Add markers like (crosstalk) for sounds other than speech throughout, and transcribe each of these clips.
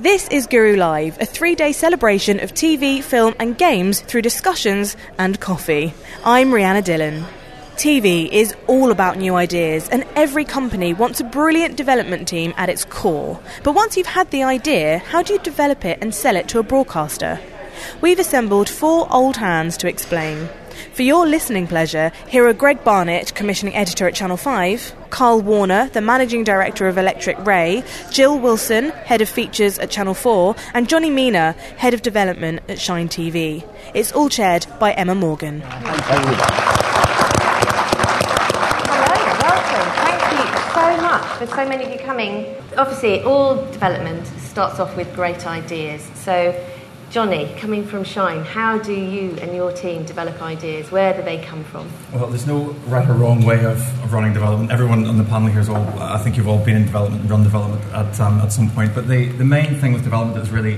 This is Guru Live, a three day celebration of TV, film, and games through discussions and coffee. I'm Rihanna Dillon. TV is all about new ideas, and every company wants a brilliant development team at its core. But once you've had the idea, how do you develop it and sell it to a broadcaster? We've assembled four old hands to explain. For your listening pleasure, here are Greg Barnett, commissioning editor at Channel 5, Carl Warner, the managing director of Electric Ray, Jill Wilson, head of features at Channel 4, and Johnny Mina, head of development at Shine TV. It's all chaired by Emma Morgan. Thank you so much for so many of you coming. Obviously, all development starts off with great ideas. So Johnny, coming from Shine, how do you and your team develop ideas? Where do they come from? Well, there's no right or wrong way of, of running development. Everyone on the panel here is all, I think you've all been in development and run development at, um, at some point. But the, the main thing with development is really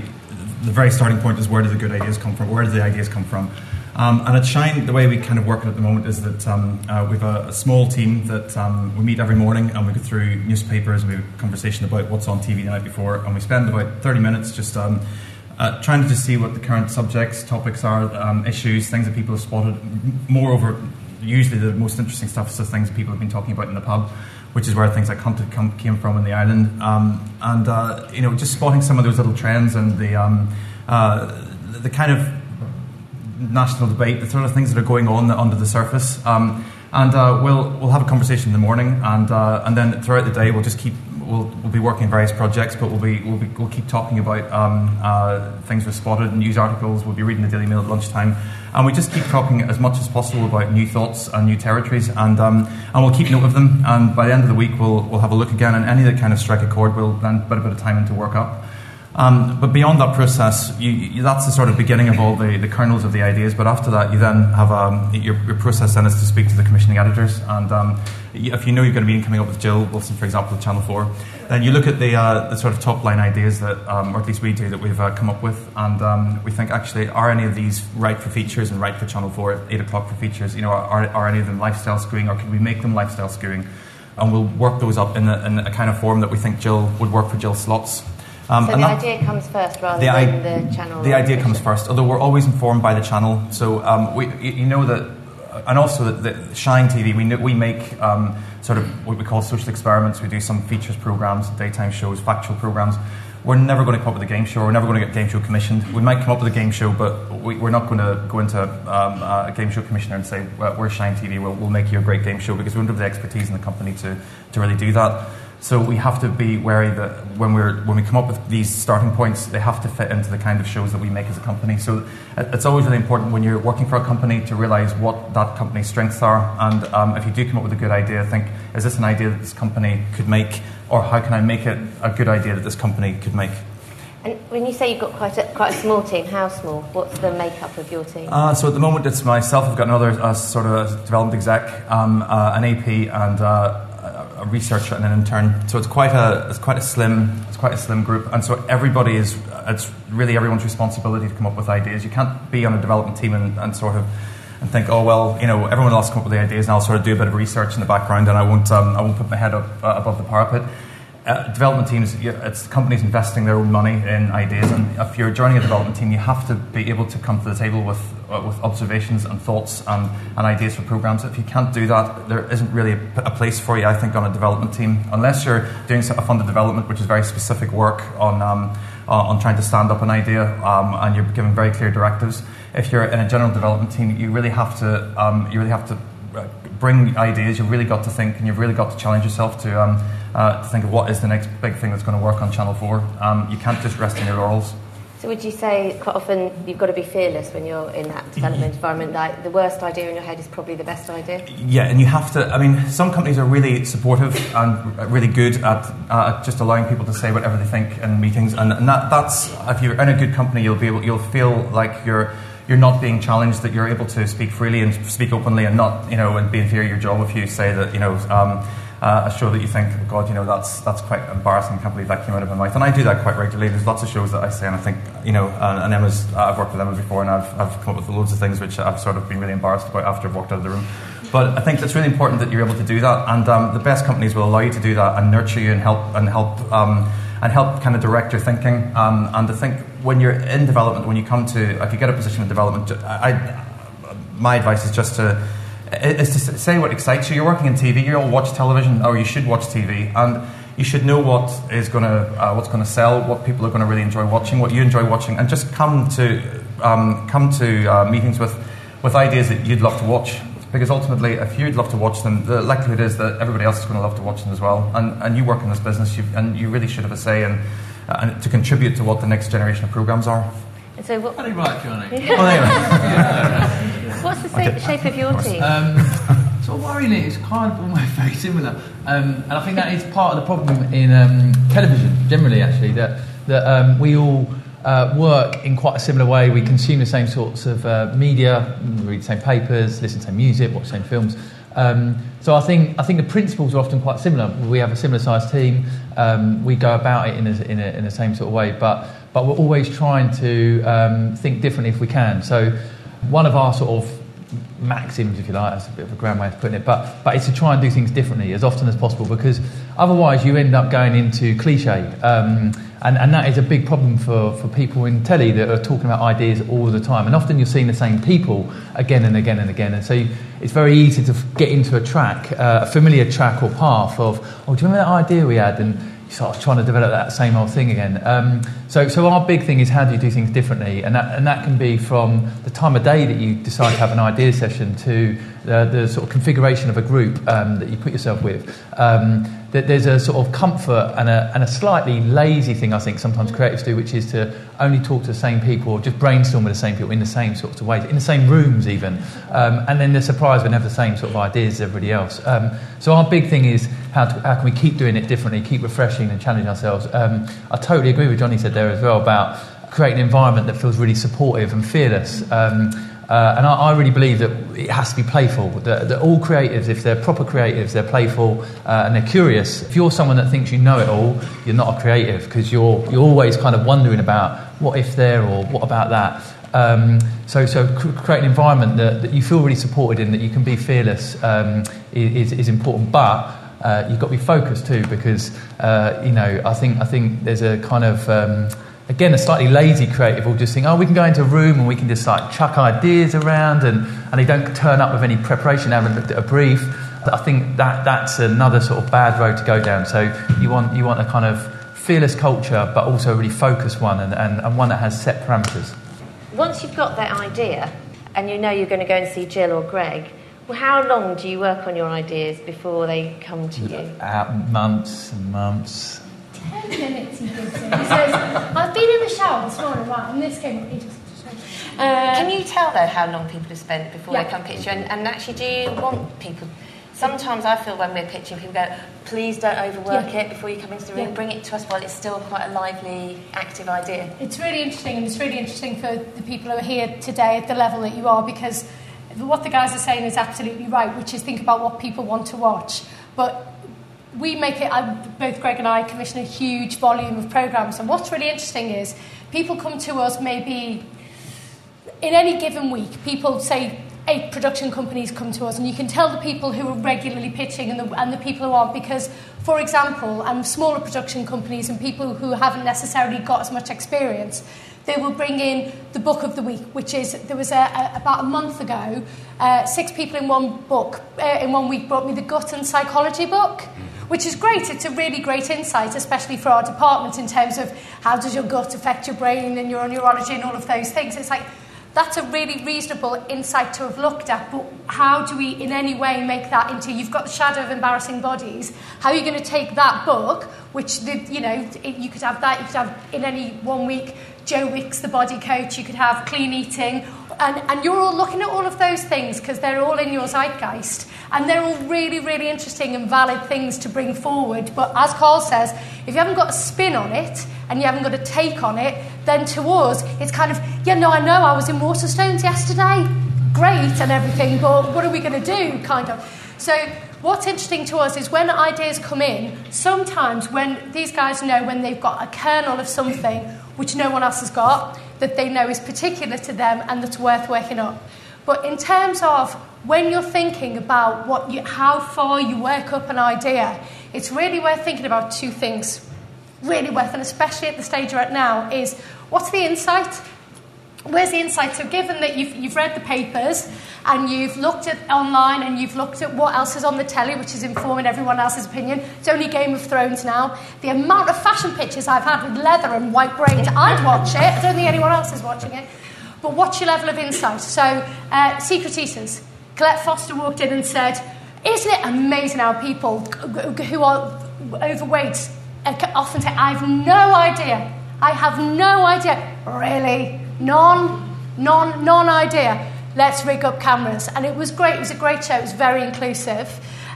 the very starting point is where do the good ideas come from? Where do the ideas come from? Um, and at Shine, the way we kind of work at the moment is that um, uh, we've a, a, small team that um, we meet every morning and we go through newspapers and we have a conversation about what's on TV the night before. And we spend about 30 minutes just um, uh, trying to just see what the current subjects, topics are, um, issues, things that people have spotted. Moreover, usually the most interesting stuff is the things people have been talking about in the pub, which is where things like content come, came from in the island. Um, and, uh, you know, just spotting some of those little trends and the, um, uh, the kind of national debate, the sort of things that are going on under the surface. Um, and uh, we'll, we'll have a conversation in the morning, and, uh, and then throughout the day, we'll just keep we'll, we'll be working on various projects, but we'll, be, we'll, be, we'll keep talking about um, uh, things we've spotted, news articles, we'll be reading the Daily Mail at lunchtime. And we just keep talking as much as possible about new thoughts and new territories, and, um, and we'll keep note of them. And by the end of the week, we'll, we'll have a look again, and any that kind of strike a chord, we'll then put a bit of time into work up. Um, but beyond that process, you, you, that's the sort of beginning of all the, the kernels of the ideas. But after that, you then have um, your, your, process then is to speak to the commissioning editors. And um, if you know you've got a meeting coming up with Jill Wilson, for example, at Channel 4, then you look at the, uh, the sort of top line ideas that, um, or at least we do, that we've uh, come up with. And um, we think actually, are any of these right for features and right for Channel 4 at 8 o'clock for features? You know, are, are any of them lifestyle skewing or can we make them lifestyle skewing? And we'll work those up in a, in a kind of form that we think Jill would work for Jill's slots. Um, so the idea comes first rather the than I- the channel. The idea comes first, although we're always informed by the channel. So um, we, you know that, and also that, Shine TV, we we make um, sort of what we call social experiments. We do some features programs, daytime shows, factual programs. We're never going to come up with a game show. We're never going to get a game show commissioned. We might come up with a game show, but we, are not going to go into um, a game show commissioner and say, well, "We're Shine TV. We'll, we'll make you a great game show," because we don't have the expertise in the company to to really do that. So we have to be wary that when we're when we come up with these starting points, they have to fit into the kind of shows that we make as a company. So it's always really important when you're working for a company to realize what that company's strengths are, and um, if you do come up with a good idea, think: is this an idea that this company could make, or how can I make it a good idea that this company could make? And when you say you've got quite a, quite a small team, how small? What's the makeup of your team? Uh, so at the moment, it's myself. I've got another uh, sort of development exec, um, uh, an AP, and uh, a researcher and an intern. So it's quite a it's quite a slim it's quite a slim group, and so everybody is it's really everyone's responsibility to come up with ideas. You can't be on a development team and, and sort of and think, oh well, you know, everyone else come up with the ideas, and I'll sort of do a bit of research in the background, and I won't um, I won't put my head up uh, above the parapet uh, development teams, it's companies investing their own money in ideas, and if you're joining a development team, you have to be able to come to the table with uh, with observations and thoughts and, and ideas for programs. If you can't do that, there isn't really a, a, place for you, I think, on a development team, unless you're doing a funded development, which is very specific work on um, on trying to stand up an idea, um, and you're given very clear directives. If you're in a general development team, you really have to um, you really have to uh, bring ideas. You've really got to think, and you've really got to challenge yourself to um, uh, to think of what is the next big thing that's going to work on Channel 4. Um, you can't just rest in your laurels. So would you say quite often you've got to be fearless when you're in that development environment? Like the worst idea in your head is probably the best idea. Yeah, and you have to. I mean, some companies are really supportive and really good at uh, just allowing people to say whatever they think in meetings, and, and that, that's if you're in a good company, you'll be able, you'll feel like you're you're not being challenged, that you're able to speak freely and speak openly, and not you know and be in fear of your job if you say that you know. Um, uh, a show that you think, oh God, you know, that's that's quite embarrassing. I can't believe that came out of my mouth. And I do that quite regularly. There's lots of shows that I say, and I think, you know, and, and Emma's, uh, I've worked with Emma before, and I've, I've come up with loads of things which I've sort of been really embarrassed about after I've walked out of the room. But I think it's really important that you're able to do that, and um, the best companies will allow you to do that and nurture you and help and help. Um, and help kind of direct your thinking. Um, and I think when you're in development, when you come to, if you get a position in development, I, I, my advice is just to is to say what excites you. You're working in TV, you all watch television, or you should watch TV, and you should know what is going to uh, what's going to sell, what people are going to really enjoy watching, what you enjoy watching, and just come to um, come to uh, meetings with with ideas that you'd love to watch. Because ultimately, if you'd love to watch them, the likelihood is that everybody else is going to love to watch them as well. And, and you work in this business, and you really should have a say uh, and to contribute to what the next generation of programs are. And so, what? Very right, Johnny. well, anyway. What's the sa- shape of your team? Um, so worryingly, it's kind of almost (laughs) very similar, um, and I think that is part of the problem in um, television generally. Actually, that that um, we all uh, work in quite a similar way. We consume the same sorts of uh, media, read the same papers, listen to the same music, watch the same films. Um, so I think I think the principles are often quite similar. We have a similar sized team. Um, we go about it in, a, in, a, in the same sort of way, but but we're always trying to um, think differently if we can. So one of our sort of maxims, if you like, that's a bit of a grand way of putting it, but, but it's to try and do things differently as often as possible because otherwise you end up going into cliche. Um, and, and that is a big problem for, for people in telly that are talking about ideas all the time. And often you're seeing the same people again and again and again. And so you, it's very easy to get into a track, uh, a familiar track or path of, oh, do you remember that idea we had? And sort of trying to develop that same old thing again. Um, so, so our big thing is how do you do things differently, and that, and that can be from the time of day that you decide to have an idea session to the, the sort of configuration of a group um, that you put yourself with. Um, that there's a sort of comfort and a, and a slightly lazy thing I think sometimes creatives do, which is to only talk to the same people or just brainstorm with the same people in the same sorts of ways, in the same rooms even, um, and then they're surprised when they have the same sort of ideas as everybody else. Um, so our big thing is how, to, how can we keep doing it differently, keep refreshing and challenging ourselves. Um, I totally agree with Johnny said there as well about creating an environment that feels really supportive and fearless. Um, uh, and I, I, really believe that it has to be playful. That, that all creatives, if they're proper creatives, they're playful uh, and they're curious. If you're someone that thinks you know it all, you're not a creative because you're, you're always kind of wondering about what if there or what about that. Um, so, so create an environment that, that you feel really supported in, that you can be fearless um, is, is important. But uh, you've got to be focused too, because uh, you know I think I think there's a kind of um, again, a slightly lazy creative will just think, oh, we can go into a room and we can just like chuck ideas around and, and they don't turn up with any preparation, haven't looked at a brief. I think that, that's another sort of bad road to go down. So you want, you want a kind of fearless culture, but also a really focused one and, and, and one that has set parameters. Once you've got that idea and you know you're going to go and see Jill or Greg, how long do you work on your ideas before they come to you? Uh, months and months 10 minutes, he gives him. He says, I've been in the shower this morning, right, and this came up, he just... Uh, Can you tell though how long people have spent before yeah. they come pitch you? And, and, actually, do you want people? Sometimes I feel when we're pitching, people go, "Please don't overwork yeah. it before you come into the room. Yeah. Bring it to us while it's still quite a lively, active idea." It's really interesting, and it's really interesting for the people who are here today at the level that you are, because what the guys are saying is absolutely right, which is think about what people want to watch. But we make it, both Greg and I commission a huge volume of programs. And what's really interesting is people come to us maybe in any given week, people say eight production companies come to us, and you can tell the people who are regularly pitching and the, and the people who aren't because, for example, and smaller production companies and people who haven't necessarily got as much experience, they will bring in the book of the week, which is there was a, a, about a month ago, uh, six people in one book uh, in one week brought me the gut and psychology book which is great. It's a really great insight, especially for our department in terms of how does your gut affect your brain and your neurology and all of those things. It's like that's a really reasonable insight to have looked at, but how do we in any way make that into you've got the shadow of embarrassing bodies how are you going to take that book which the, you know you could have that you could have in any one week joe wicks the body coach you could have clean eating and, and you're all looking at all of those things because they're all in your zeitgeist and they're all really, really interesting and valid things to bring forward. But as Carl says, if you haven't got a spin on it and you haven't got a take on it, then to us, it's kind of, yeah, no, I know, I was in Waterstones yesterday. Great and everything, but what are we going to do, kind of? So, what's interesting to us is when ideas come in, sometimes when these guys know when they've got a kernel of something which no one else has got, that they know is particular to them and that's worth working up. But in terms of when you're thinking about what you, how far you work up an idea, it's really worth thinking about two things. really worth, and especially at the stage you're at now, is what's the insight? Where's the insight? So, given that you've, you've read the papers and you've looked at online and you've looked at what else is on the telly, which is informing everyone else's opinion, it's only Game of Thrones now. The amount of fashion pictures I've had with leather and white braids, I'd watch it. I don't think anyone else is watching it. But what's your level of insight? So, uh, Secret Eaters. Colette Foster walked in and said, Isn't it amazing how people who are overweight often say, I have no idea. I have no idea. Really? Non, non, non idea. Let's rig up cameras. And it was great. It was a great show. It was very inclusive.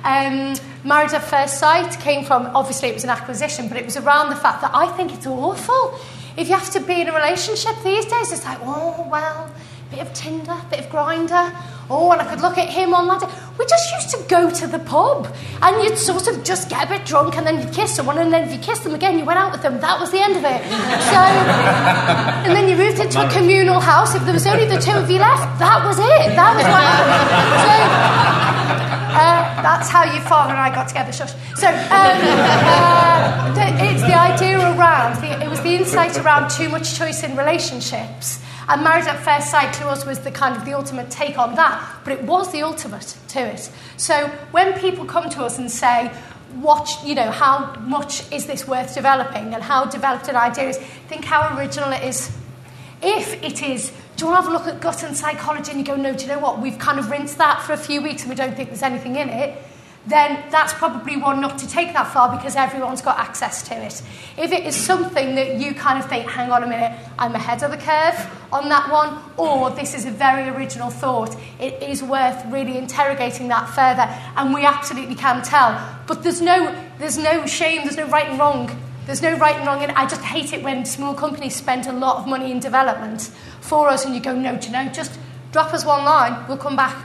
Um, Married at First Sight came from, obviously, it was an acquisition, but it was around the fact that I think it's awful. If you have to be in a relationship these days, it's like, oh, well, bit of Tinder, bit of Grindr. Oh, and I could look at him on that. We just used to go to the pub and you'd sort of just get a bit drunk and then you'd kiss someone and then if you kissed them again, you went out with them. That was the end of it. (laughs) So, and then you moved into a communal house. If there was only the two of you left, that was it. That was what happened. So, uh, that's how your father and I got together. Shush. So, um, uh, it's the idea around, the, it was the insight around too much choice in relationships and Married at First Sight to us was the kind of the ultimate take on that, but it was the ultimate to it. So when people come to us and say, what, you know, how much is this worth developing and how developed an idea is, think how original it is. If it is, do you want to have a look at gut and psychology and you go, no, do you know what, we've kind of rinsed that for a few weeks and we don't think there's anything in it, then that's probably one not to take that far because everyone's got access to it. If it is something that you kind of think, hang on a minute, I'm ahead of the curve on that one, or this is a very original thought, it is worth really interrogating that further, and we absolutely can tell. But there's no, there's no shame, there's no right and wrong. There's no right and wrong, and I just hate it when small companies spend a lot of money in development for us, and you go, no, do you know, just drop us one line, we'll come back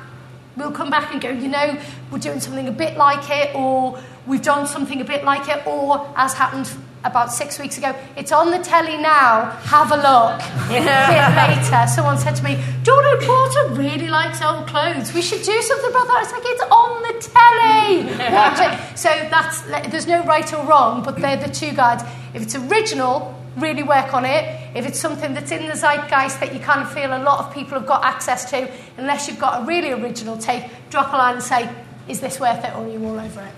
We'll come back and go, you know, we're doing something a bit like it, or we've done something a bit like it, or as happened about six weeks ago, it's on the telly now, have a look. Yeah. (laughs) a bit later, someone said to me, Jordan Porter really likes old clothes. We should do something about that. I was like, it's on the telly. (laughs) Watch it. So that's, there's no right or wrong, but they're the two guides. If it's original, really work on it. If it's something that's in the zeitgeist that you kind of feel a lot of people have got access to, unless you've got a really original take, drop a line and say, is this worth it or are you all over it?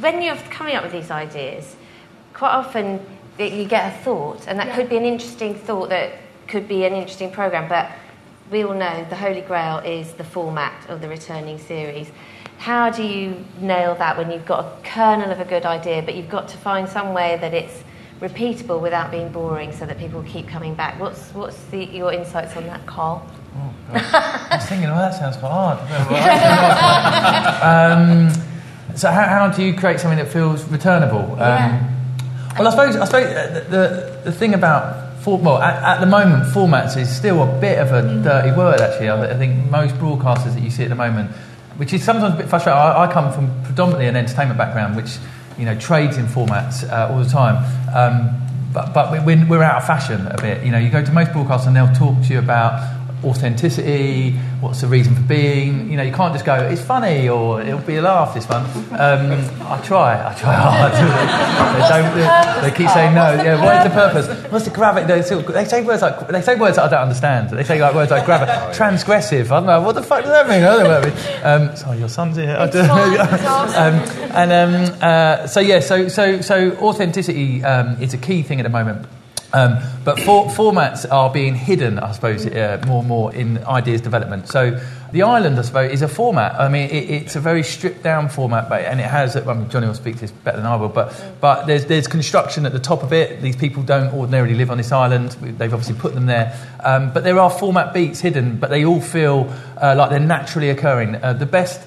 When you're coming up with these ideas, quite often you get a thought, and that Yeah. could be an interesting thought that could be an interesting program, but we all know the Holy Grail is the format of the returning series. How do you nail that when you've got a kernel of a good idea, but you've got to find some way that it's repeatable without being boring so that people keep coming back? What's, what's the, your insights on that, Carl? I was thinking, oh, that sounds quite hard. (laughs) um, so, how, how do you create something that feels returnable? Um, Yeah. Well, I suppose, I suppose uh, the, the, the thing about for, well, at, at the moment, formats is still a bit of a dirty word. Actually, I, I think most broadcasters that you see at the moment, which is sometimes a bit frustrating. I, I come from predominantly an entertainment background, which you know trades in formats uh, all the time. Um, but but we- we're, we're out of fashion a bit. You know, you go to most broadcasts and they'll talk to you about authenticity, what's the reason for being. You know, you can't just go, it's funny or it'll be a laugh this one. Um, I try, I try (laughs) hard. they, don't, they, keep saying no. Yeah, what is the purpose? What's the gravity? They, say- words like they say words that I don't understand. They say like words like gravity, (laughs) transgressive. I don't know what the fuck does that mean. I don't know what that means. Um, sorry, your son's here. I don't know. (laughs) um, and um, uh, so yeah, so so so authenticity um, is a key thing at the moment. Um, but for, formats are being hidden, I suppose, uh, more and more in ideas development. So the island, I suppose, is a format. I mean, it, it's a very stripped down format, but, and it has. I mean, Johnny will speak to this better than I will. But but there's there's construction at the top of it. These people don't ordinarily live on this island. They've obviously put them there. Um, but there are format beats hidden, but they all feel uh, like they're naturally occurring. Uh, the best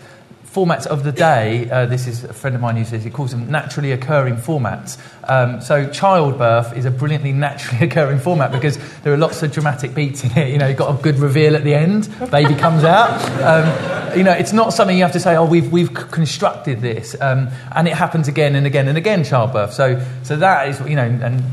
formats of the day, uh, this is a friend of mine uses, he calls them naturally occurring formats. Um, so childbirth is a brilliantly naturally (laughs) occurring format because there are lots of dramatic beats in it. You know, you've got a good reveal at the end, baby comes out. Um, you know, it's not something you have to say, oh, we've, we've constructed this. Um, and it happens again and again and again, childbirth. So, so that is, you know, and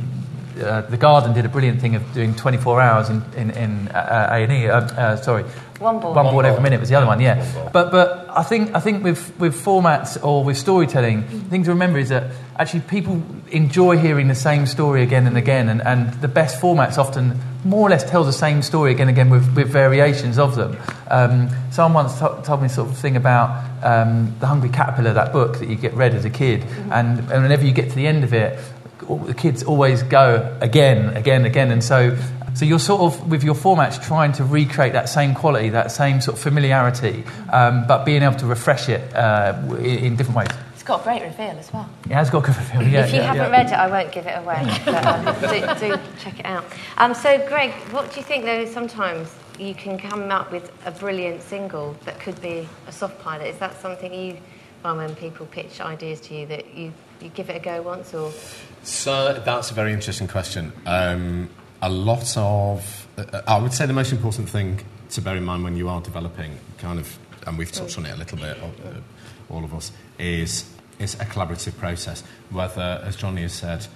uh, the Garden did a brilliant thing of doing 24 hours in in, in uh, A and E. Uh, uh, sorry, One Born. One One Born every board. minute was the other one. Yeah, One but but I think I think with with formats or with storytelling, the thing to remember is that actually people enjoy hearing the same story again and again, and, and the best formats often more or less tell the same story again and again with, with variations of them. Um, someone once to- told me sort of thing about um, the Hungry Caterpillar, that book that you get read as a kid, and, and whenever you get to the end of it, all- the kids always go again, again, again, and so. So you're sort of with your formats trying to recreate that same quality, that same sort of familiarity, um, but being able to refresh it uh, in, in different ways. It's got a great reveal as well. It has got a good feel. Yeah, if you yeah, haven't yeah. read it, I won't give it away. But um, do, do check it out. Um, so, Greg, what do you think, though, sometimes you can come up with a brilliant single that could be a soft pilot? Is that something you find when people pitch ideas to you that you, you give it a go once or. So that's a very interesting question. Um, a lot of, uh, I would say the most important thing to bear in mind when you are developing, kind of, and we've touched on it a little bit, uh, all of us, is it's a collaborative process. Whether, as Johnny has said,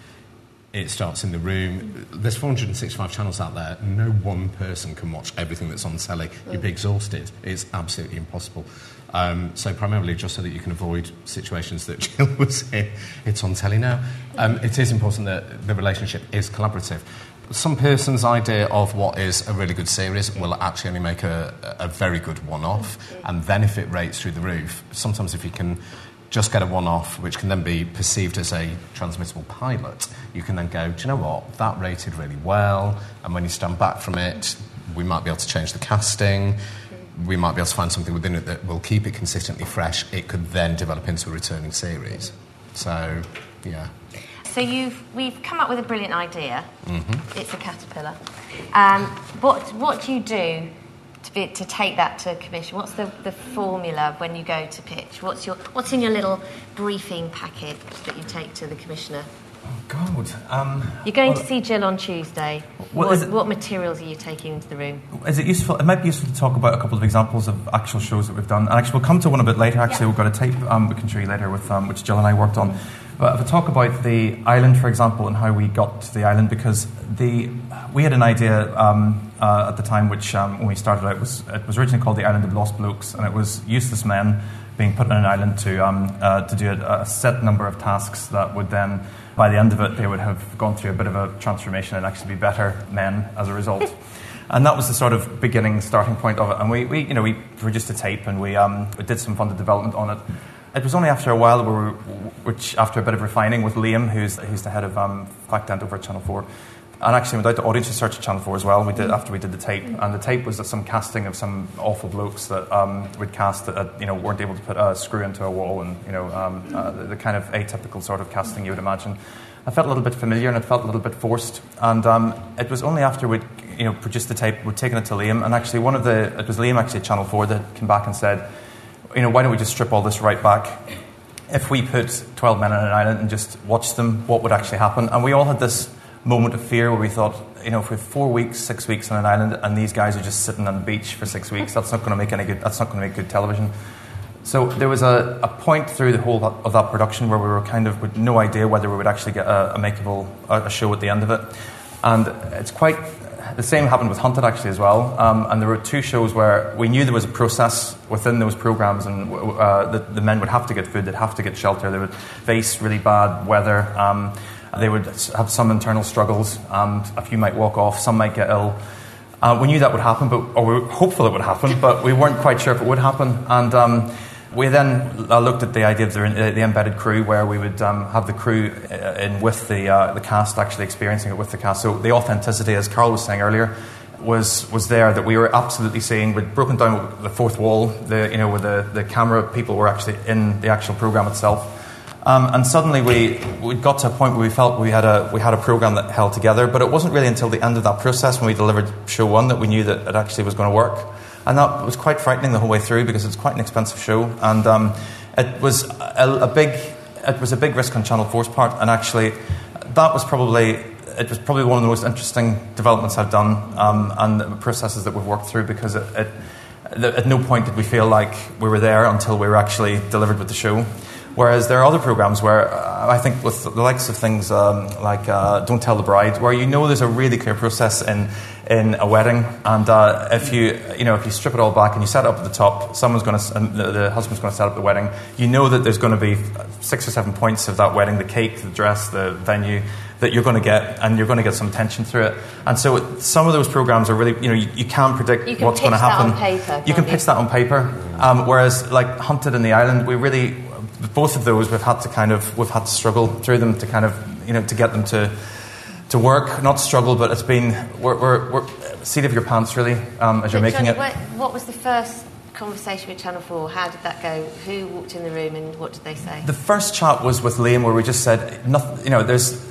it starts in the room. There's 465 channels out there. No one person can watch everything that's on telly. You'd be exhausted. It's absolutely impossible. Um, so primarily just so that you can avoid situations that (laughs) Jill was in. It's on telly now. Um, it is important that the relationship is collaborative. Some person's idea of what is a really good series will actually only make a, a very good one-off, and then if it rates through the roof, sometimes if you can just get a one off, which can then be perceived as a transmittable pilot, you can then go, do you know what, that rated really well, and when you stand back from it, we might be able to change the casting, we might be able to find something within it that will keep it consistently fresh. It could then develop into a returning series. So, yeah. So you've we've come up with a brilliant idea. Mm-hmm. It's a caterpillar. Um, what what do you do to be, to take that to commission? What's the, the formula when you go to pitch? What's your what's in your little briefing packet that you take to the commissioner? Oh, God. Um, You're going well, to see Jill on Tuesday. What, it- what materials are you taking into the room? Is it useful? It might be useful to talk about a couple of examples of actual shows that we've done. And actually, we'll come to one a bit later. Actually, we've got a tape um, we can show you later with um, which Jill and I worked on. But if I talk about the island, for example, and how we got to the island, because the we had an idea um, uh, at the time, which um, when we started out was it was originally called the Island of Lost Blokes, and it was useless men being put on an island to um, uh, to do a, a set number of tasks that would then, by the end of it, they would have gone through a bit of a transformation and actually be better men as a result. (laughs) And that was the sort of beginning, starting point of it. And we, we you know, we produced a tape and we, um, we did some funded development on it. It was only after a while, we, which after a bit of refining with Liam, who's, who's the head of um, Fact Ent over at Channel 4, and actually went out to audience research Channel 4 as well. We did after we did the tape, and the tape was some casting of some awful blokes that um, we'd cast that uh, you know weren't able to put a screw into a wall, and you know um, uh, the, the kind of atypical sort of casting you would imagine. I felt a little bit familiar and it felt a little bit forced. And um, it was only after we'd you know produced the tape, we'd taken it to Liam, and actually one of the it was Liam actually Channel 4 that came back and said, you know, why don't we just strip all this right back? If we put 12 men on an island and just watched them, what would actually happen? And we all had this moment of fear where we thought, you know, if we have four weeks, six weeks on an island, and these guys are just sitting on the beach for six weeks, that's not going to make any good. That's not going to make good television. So there was a, a point through the whole of that production where we were kind of with no idea whether we would actually get a, a makeable a show at the end of it, and it's quite the same happened with Hunted actually as well. Um, and there were two shows where we knew there was a process within those programs, and uh, the, the men would have to get food, they'd have to get shelter, they would face really bad weather. Um, they would have some internal struggles. Um, a few might walk off, some might get ill. Uh, we knew that would happen, but or we were hopeful it would happen, but we weren't quite sure if it would happen. And um, we then uh, looked at the idea of the, the embedded crew, where we would um, have the crew uh, in with the uh, the cast, actually experiencing it with the cast. So the authenticity, as Carl was saying earlier, was was there that we were absolutely seeing. We'd broken down the fourth wall, the you know where the, the camera people were actually in the actual program itself. Um, and suddenly we, we got to a point where we felt we had, a, we had a program that held together, but it wasn't really until the end of that process when we delivered show one that we knew that it actually was going to work. And that was quite frightening the whole way through because it's quite an expensive show. And um, it, was a, a big, it was a big risk on Channel 4's part. And actually, that was probably, it was probably one of the most interesting developments I've done um, and the processes that we've worked through because it, it, at no point did we feel like we were there until we were actually delivered with the show Whereas there are other programs where uh, I think with the likes of things um, like uh, Don't Tell the Bride, where you know there's a really clear process in in a wedding, and uh, if you you know if you strip it all back and you set it up at the top, someone's going to the, the husband's going to set up the wedding. You know that there's going to be six or seven points of that wedding: the cake, the dress, the venue that you're going to get, and you're going to get some tension through it. And so some of those programs are really, you know, you, you can predict You can what's going to pitch that happen. on paper, you can you? pitch that on paper. Um, whereas like Hunted in the Island, we really both of those we've had to kind of we've had to struggle through them to kind of you know to get them to to work. Not struggle, but it's been we're, we're, we're seat of your pants really um, as you're making Johnny, it. What, what was the first conversation with Channel 4? How did that go? Who walked in the room and what did they say? The first chat was with Liam, where we just said, nothing, you know, there's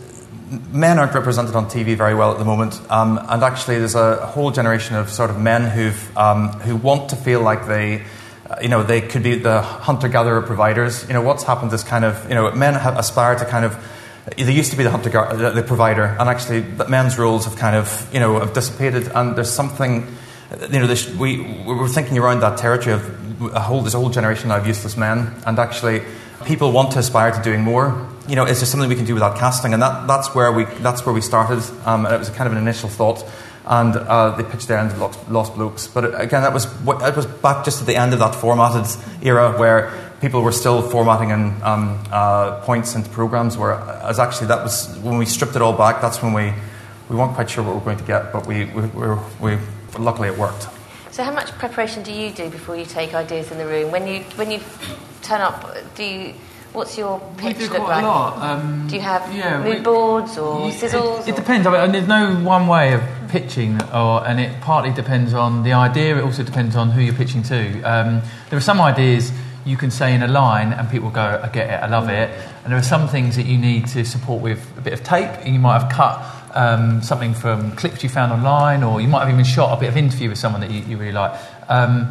men aren't represented on TV very well at the moment, um, and actually there's a whole generation of sort of men who've um, who want to feel like they. You know, they could be the hunter-gatherer providers. You know, what's happened is kind of, you know, men have aspire to kind of. They used to be the hunter, the, the provider, and actually, men's roles have kind of, you know, have dissipated. And there's something, you know, this, we we were thinking around that territory of a whole. There's a whole generation of useless men, and actually, people want to aspire to doing more. You know, is there something we can do without casting? And that, that's where we that's where we started. Um, and it was kind of an initial thought, and uh, they pitched their end of Lost, Lost Blokes. But uh, again, that was wh- it was back just at the end of that formatted era where people were still formatting and um, uh, points into programs. Where as actually that was when we stripped it all back. That's when we we weren't quite sure what we were going to get, but we we, we, were- we luckily it worked. So, how much preparation do you do before you take ideas in the room? When you when you turn up, do you? What's your We pitch do look quite like? a lot. Um, Do you have yeah, mood we- boards or It- sizzles? It, or- depends. I mean, there's no one way of pitching, or, and it partly depends on the idea. It also depends on who you're pitching to. Um, there are some ideas you can say in a line, and people go, "I get it, I love it." And there are some things that you need to support with a bit of tape. And you might have cut um, something from clips you found online, or you might have even shot a bit of interview with someone that you, you really like. Um,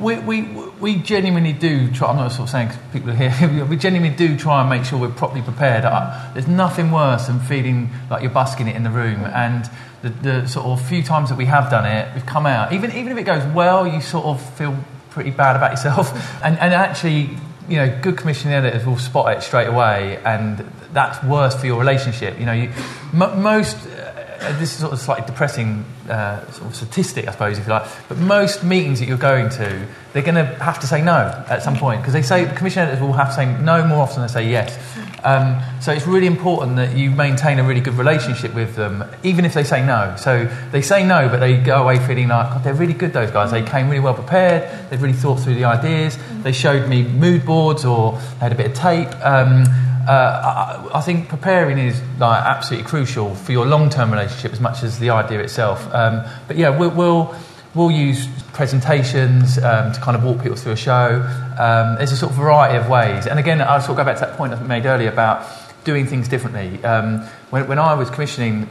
we, we, we genuinely do try. I'm not sort of saying 'cause people are here. (laughs) we genuinely do try and make sure we're properly prepared. Uh, there's nothing worse than feeling like you're busking it in the room. And the, the sort of few times that we have done it, we've come out. Even even if it goes well, you sort of feel pretty bad about yourself. (laughs) And and actually, you know, good commissioning editors will spot it straight away, and that's worse for your relationship. You know, you, m- most. Uh, this is sort of slightly depressing uh, sort of statistic, I suppose, if you like. But most meetings that you're going to, they're going to have to say no at some point because they say the commission editors will have to say no more often than they say yes. Um, so it's really important that you maintain a really good relationship with them, even if they say no. So they say no, but they go away feeling like God, they're really good. Those guys, they came really well prepared. They've really thought through the ideas. They showed me mood boards or had a bit of tape. Um, uh, I, I think preparing is like absolutely crucial for your long-term relationship as much as the idea itself. Um, but yeah, we'll, we'll we'll use presentations um, to kind of walk people through a show. Um, there's a sort of variety of ways, and again, I'll sort of go back to that point I made earlier about doing things differently. Um, when, when I was commissioning,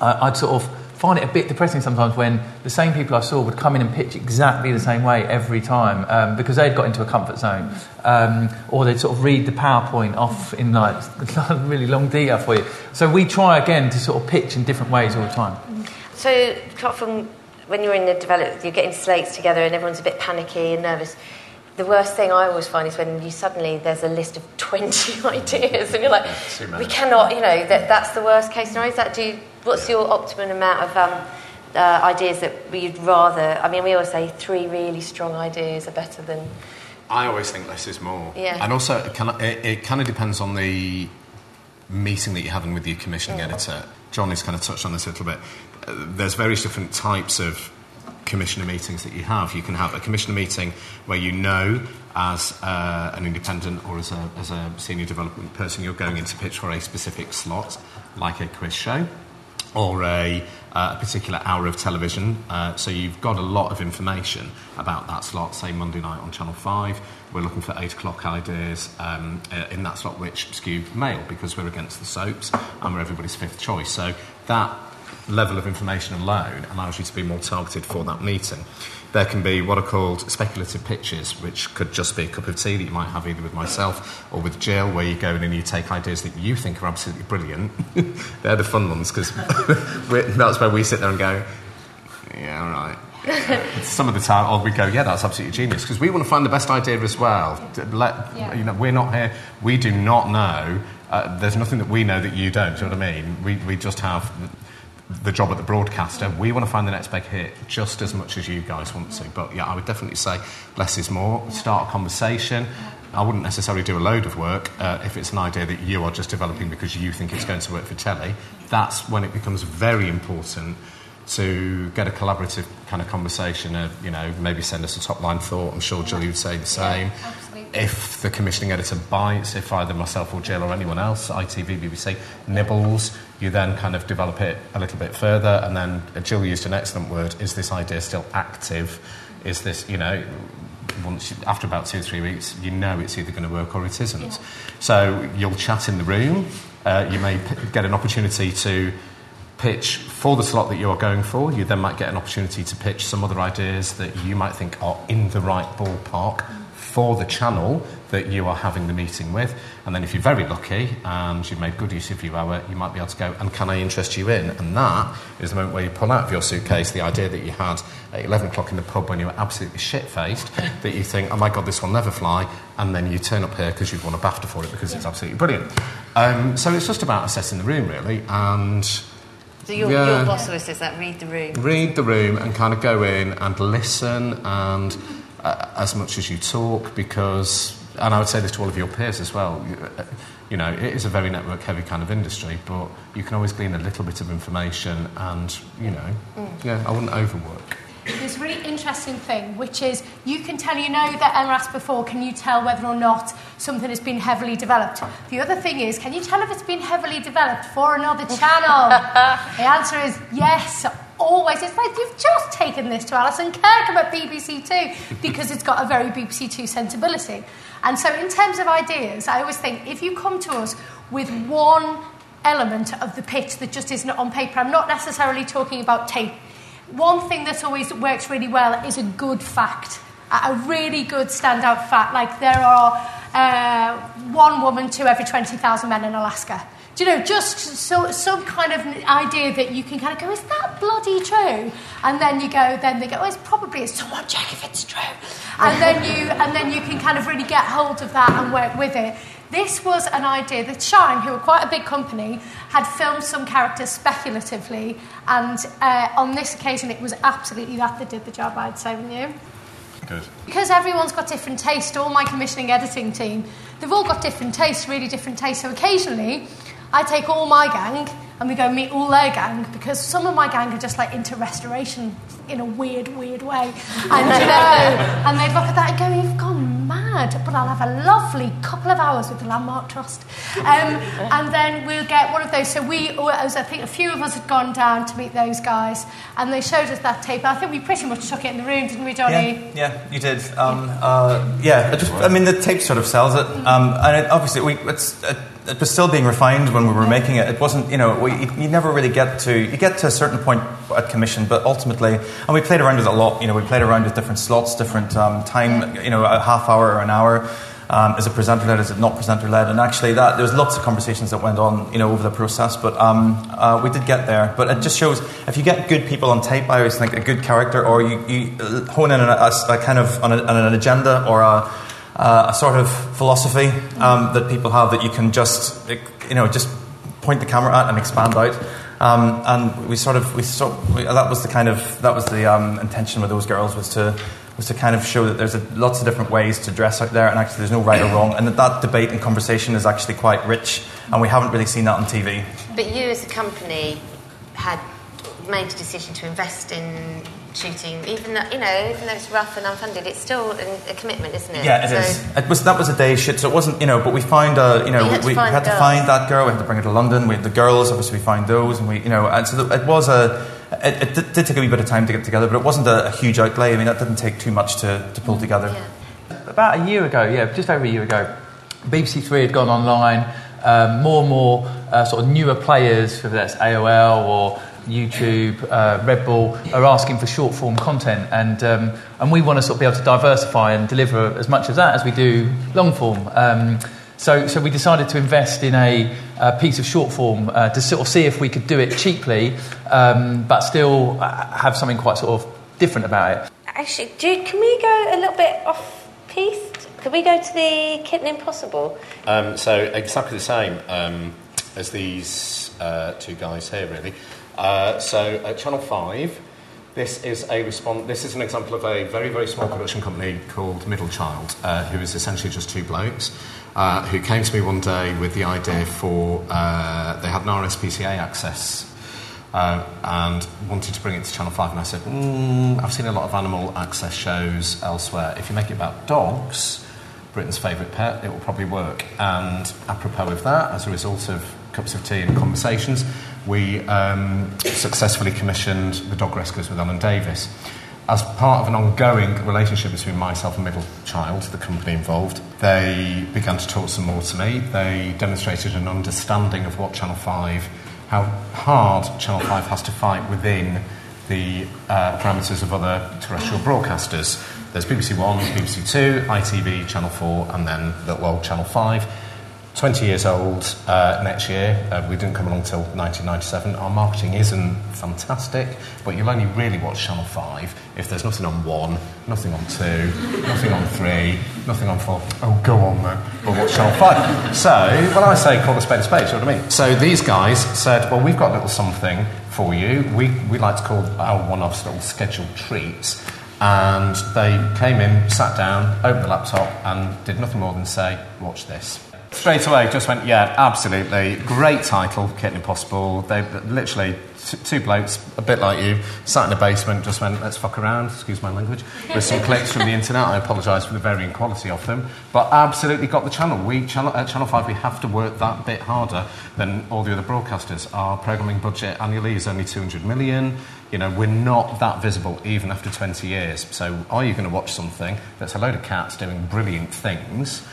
I, I'd sort of find it a bit depressing sometimes when the same people I saw would come in and pitch exactly the same way every time um, because they'd got into a comfort zone, um, or they'd sort of read the PowerPoint off in like (laughs) really long detail for you. So we try again to sort of pitch in different ways all the time. So, apart from when you're in the develop, you're getting slates together and everyone's a bit panicky and nervous. The worst thing I always find is when you suddenly there's a list of (laughs) 20 ideas and you're like, many. we cannot, you know, that, that's the worst case scenario. Is that do you, what's your optimum amount of um, uh, ideas that you'd rather? I mean, we always say three really strong ideas are better than. I always think less is more. Yeah. And also, it, kind of, it, it kind of depends on the meeting that you're having with your commissioning editor. John has kind of touched on this a little bit. There's various different types of commissioner meetings that you have. You can have a commissioner meeting where you know, as uh, an independent or as a, as a senior development person, you're going in to pitch for a specific slot, like a quiz show or a, uh, a particular hour of television. Uh, so you've got a lot of information about that slot, say Monday night on Channel 5. We're looking for 8 o'clock ideas um, uh, in that slot, which skew male because we're against the soaps and we're everybody's fifth choice. So that level of information alone allows you to be more targeted for that meeting. There can be what are called speculative pitches, which could just be a cup of tea that you might have either with myself or with Jill, where you go in and you take ideas that you think are absolutely brilliant. (laughs) They're the fun ones because (laughs) that's where we sit there and go, yeah, all right. (laughs) some of the time, or we go, yeah, that's absolutely genius, because we want to find the best idea as well. Let, Yeah. you know, we're not here, we do not know, uh, there's nothing that we know that you don't, do you know what I mean? We, we just have the, job at the broadcaster. We want to find the next big hit just as much as you guys want to. But yeah, I would definitely say less is more. Start a conversation. I wouldn't necessarily do a load of work uh, if it's an idea that you are just developing because you think it's going to work for telly. That's when it becomes very important to get a collaborative kind of conversation of, you know, maybe send us a top line thought. I'm sure Julie would say the same. If the commissioning editor bites, if either myself or Jill or anyone else, ITV, BBC, nibbles, you then kind of develop it a little bit further. And then uh, Jill used an excellent word is this idea still active? Is this, you know, once you, after about two or three weeks, you know it's either going to work or it isn't. So you'll chat in the room. Uh, you may p- get an opportunity to pitch for the slot that you are going for. You then might get an opportunity to pitch some other ideas that you might think are in the right ballpark for the channel that you are having the meeting with. And then if you're very lucky and you've made good use of your hour, you might be able to go, and can I interest you in? And that is the moment where you pull out of your suitcase the idea that you had at 11 o'clock in the pub when you were absolutely shit-faced, (laughs) that you think, oh my God, this will never fly, and then you turn up here because you've won a BAFTA for it because it's absolutely brilliant. Um, so it's just about assessing the room, really, and So your, Yeah. your boss always says that, read the room. read the room and kind of go in and listen and uh, as much as you talk because and I would say this to all of your peers as well you, uh, you know it is a very network heavy kind of industry but you can always glean a little bit of information and you know yeah I wouldn't overwork There's a really interesting thing, which is you can tell, you know, that Emma asked before, can you tell whether or not something has been heavily developed? The other thing is, can you tell if it's been heavily developed for another channel? (laughs) the answer is yes. Always. It's like you've just taken this to Alison Kirkham at BBC Two because it's got a very BBC Two sensibility. And so, in terms of ideas, I always think if you come to us with one element of the pitch that just isn't on paper, I'm not necessarily talking about tape. One thing that always works really well is a good fact, a really good standout fact. Like there are uh, one woman to every 20,000 men in Alaska. Do you know, just so, some kind of idea that you can kind of go, is that bloody true? And then you go, then they go, oh, it's probably, it's someone check if it's true. And then you, and then you can kind of really get hold of that and work with it. This was an idea that Shine, who are quite a big company, had filmed some characters speculatively, and uh, on this occasion, it was absolutely that that did the job, I'd say, wouldn't you? good Because everyone's got different tastes, all my commissioning editing team, they've all got different tastes, really different tastes. So occasionally, I take all my gang and we go meet all their gang because some of my gang are just like into restoration in a weird, weird way. And, you know, and they'd look at that and go, You've gone mad, but I'll have a lovely couple of hours with the Landmark Trust. Um, and then we'll get one of those. So we, I think a few of us had gone down to meet those guys and they showed us that tape. I think we pretty much took it in the room, didn't we, Johnny? Yeah, yeah, you did. Um, uh, yeah, it just, I mean, the tape sort of sells it. Um, and it, obviously, we, it's, it, it was still being refined when we were making it. It wasn't, you know, we, you, you never really get to, you get to a certain point at commission, but ultimately, and we played around with it a lot. You know, we played around with different slots, different um, time, you know, a half hour or an hour. Um, is it presenter led? Is it not presenter led? And actually, that there was lots of conversations that went on, you know, over the process. But um, uh, we did get there. But it just shows if you get good people on tape. I always think a good character, or you, you uh, hone in on a, a kind of on, a, on an agenda or a, uh, a sort of philosophy um, that people have that you can just, you know, just point the camera at and expand out. Um, and we sort of we, sort we that was the kind of that was the um, intention with those girls was to was to kind of show that there's a, lots of different ways to dress out there, and actually there's no right or wrong, and that that debate and conversation is actually quite rich, and we haven't really seen that on TV. But you, as a company, had made a decision to invest in shooting, even though, you know, even though it's rough and unfunded, it's still a, a commitment, isn't it? Yeah, it so, is. It was that was a day shoot, so it wasn't you know. But we found uh, you know You had to we, we find had to find that girl. We had to bring her to London. We had the girls. Obviously, we find those, and we you know. And so it was a. It, it did, did take a wee bit of time to get together, but it wasn't a, a huge outlay. I mean, that didn't take too much to, to pull together. Yeah. About a year ago, yeah, just over a year ago, BBC Three had gone online. Um, more and more uh, sort of newer players, whether that's AOL or YouTube, uh, Red Bull, are asking for short form content, and um, and we want to sort of be able to diversify and deliver as much of that as we do long form. Um, so, so we decided to invest in a, uh piece of short form uh, to sort of see if we could do it cheaply, um, but still uh, have something quite sort of different about it. Actually, do, can we go a little bit off piste? Could we go to the Kitten Impossible? Um, so exactly the same um, as these uh, two guys here, really. Uh, so at Channel Five, this is a. This is an example of a very very small production company called Middle Child, uh, who is essentially just two blokes. Uh, who came to me one day with the idea for uh, they had an RSPCA access uh, and wanted to bring it to Channel 5. And I said, mm, I've seen a lot of animal access shows elsewhere. If you make it about dogs, Britain's favourite pet, it will probably work. And apropos of that, as a result of cups of tea and conversations, we um, successfully commissioned The Dog Rescuers with Alan Davies. As part of an ongoing relationship between myself and Middle Child, the company involved, they began to talk some more to me. They demonstrated an understanding of what Channel 5 how hard Channel 5 has to fight within the uh, parameters of other terrestrial broadcasters. There's BBC One, BBC Two, ITV, Channel 4, and then little old Channel 5. 20 years old uh, next year. Uh, we didn't come along until 1997. Our marketing isn't fantastic, but you'll only really watch Channel 5 if there's nothing on 1, nothing on 2, nothing on 3, nothing on 4. Oh, go on then. We'll watch Channel 5. So, when I say call a spade a spade, you know what I mean? So, these guys said, well, we've got a little something for you. We, we like to call our one offs little scheduled treats. And they came in, sat down, opened the laptop, and did nothing more than say, watch this. Straight away, just went, yeah, absolutely. Great title, Kitten Impossible. They literally, t- two blokes, a bit like you, sat in a basement, just went, let's fuck around, excuse my language, with some clips from the internet. I apologise for the varying quality of them, but absolutely got the channel. We, channel, at Channel 5, we have to work that bit harder than all the other broadcasters. Our programming budget annually is only 200 million. You know, we're not that visible even after 20 years. So, are you going to watch something that's a load of cats doing brilliant things?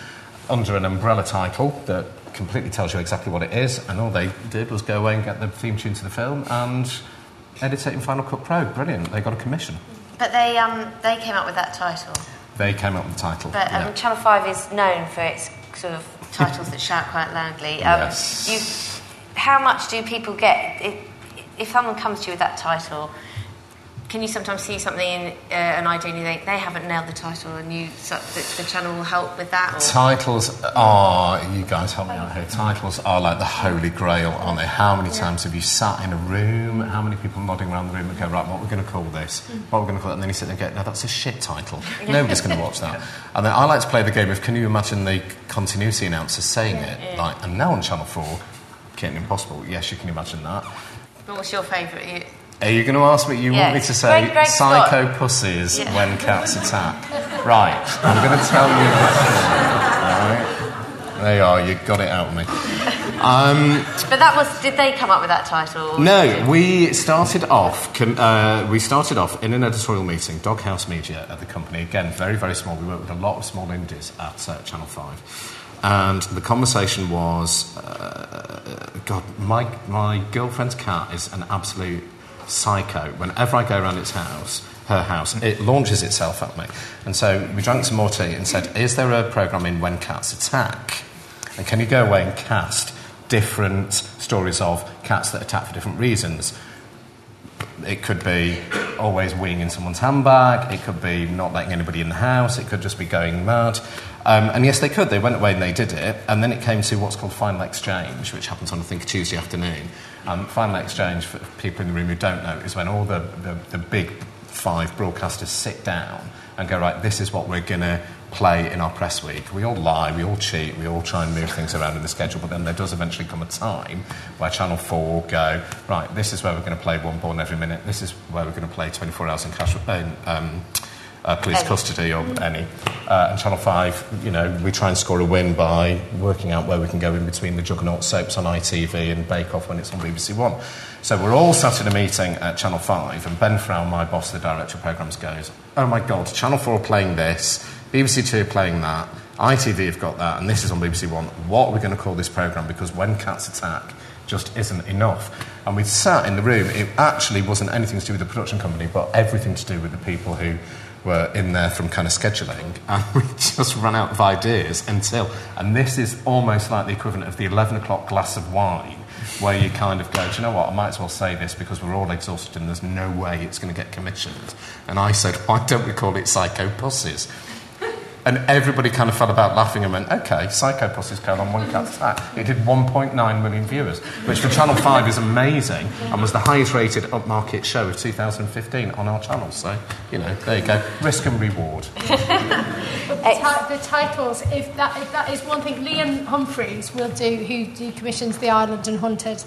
Under an umbrella title that completely tells you exactly what it is, and all they did was go away and get the theme tune to the film and edit it in Final Cut Pro. Brilliant. They got a commission. But they, um, they came up with that title. They came up with the title. But um, yeah. Channel 5 is known for its sort of (laughs) titles that shout quite loudly. Um, Yes. You, how much do people get? If, if someone comes to you with that title, can you sometimes see something in uh, an idea and you think they haven't nailed the title and you so, the, the channel will help with that? Or? Titles are, you guys help me out here, titles are like the holy grail, aren't they? How many times have you sat in a room? How many people nodding around the room and go, right, what we're going to call this? What we're going to call it? And then you sit there and go, no, that's a shit title. (laughs) Nobody's going to watch that. And then I like to play the game of, can you imagine the continuity announcer saying it? Like, and now on Channel 4, Kitten Impossible, yes, you can imagine that. But what's your favourite? Are you going to ask me? You want me to say Greg- Greg psycho Scott. pussies Yeah. when cats attack? Right, I'm going to tell you this. Right. There you are, you got it out of me. Um, but that was. Did they come up with that title? no, we started off. Uh, we started off in an editorial meeting, Doghouse Media at the company. Again, very very small. We work with a lot of small indies at uh, Channel Five, and the conversation was, uh, God, my my girlfriend's cat is an absolute psycho. Whenever I go around its house, her house, it launches itself at me. And so we drank some more tea and said, "Is there a program in When Cats Attack?" And can you go away and cast different stories of cats that attack for different reasons? It could be always weeing in someone's handbag. It could be not letting anybody in the house. It could just be going mad. Um, and yes, they could. They went away and they did it. And then it came to what's called final exchange, which happens on, I think, Tuesday afternoon. Um, final exchange, for people in the room who don't know, is when all the, the, the big five broadcasters sit down and go, right, this is what we're going to play in our press week. We all lie, we all cheat, we all try and move things around in the schedule, but then there does eventually come a time where Channel 4 go, right, this is where we're going to play One Born Every Minute, this is where we're going to play 24 Hours in, cash, um, uh, police custody or any. Uh, and Channel 5, you know, we try and score a win by working out where we can go in between the juggernaut soaps on ITV and Bake Off when it's on BBC One. So we're all sat in a meeting at Channel 5, and Ben Frow, my boss, the director of programmes, goes, Oh my God, Channel 4 are playing this, BBC Two are playing that, ITV have got that, and this is on BBC One. What are we going to call this programme? Because when cats attack, just isn't enough. And we sat in the room, it actually wasn't anything to do with the production company, but everything to do with the people who were in there from kind of scheduling, and (laughs) we just ran out of ideas until, and this is almost like the equivalent of the 11 o'clock glass of wine where you kind of go, do you know what, I might as well say this because we're all exhausted and there's no way it's going to get commissioned. And I said, why don't we call it Psycho Pussies? And everybody kind of fell about laughing and went, okay, Psycho Pussies on When Cats Attack. It did 1.9 million viewers, which for Channel 5 is amazing and was the highest rated upmarket show of 2015 on our channel. So, you know, there you go. Risk and reward. But (laughs) the, ti- the titles, if that, if that is one thing, Liam Humphreys will do, who decommissions The Island and Hunted.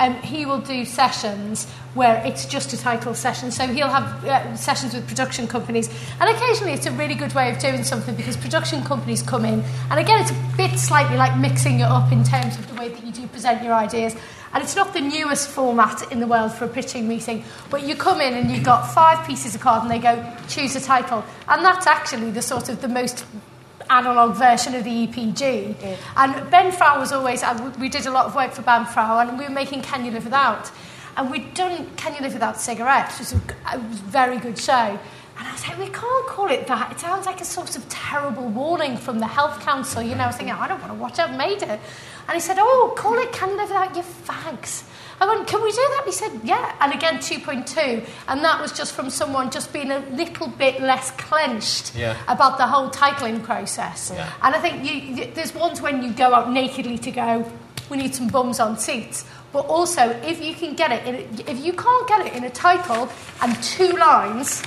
Um, he will do sessions where it's just a title session. So he'll have uh, sessions with production companies, and occasionally it's a really good way of doing something because production companies come in, and again, it's a bit slightly like mixing it up in terms of the way that you do present your ideas. And it's not the newest format in the world for a pitching meeting, but you come in and you've got five pieces of card and they go, choose a title. And that's actually the sort of the most analog version of the EPG. And Ben Frow was always, we did a lot of work for Ben Frow and we were making Can You Live Without? And we'd done Can You Live Without Cigarettes, which was a, it was a very good show. And I was like, we can't call it that. It sounds like a sort of terrible warning from the Health Council. You know, I was thinking, I don't want to watch it, I've made it. And he said, oh, call it Can You Live Without Your Fags? I went, can we do that? He said, yeah. And again, 2.2. And that was just from someone just being a little bit less clenched Yeah. about the whole titling process. Yeah. And I think you, there's ones when you go out nakedly to go, we need some bums on seats. But also, if you can get it, in, if you can't get it in a title and two lines,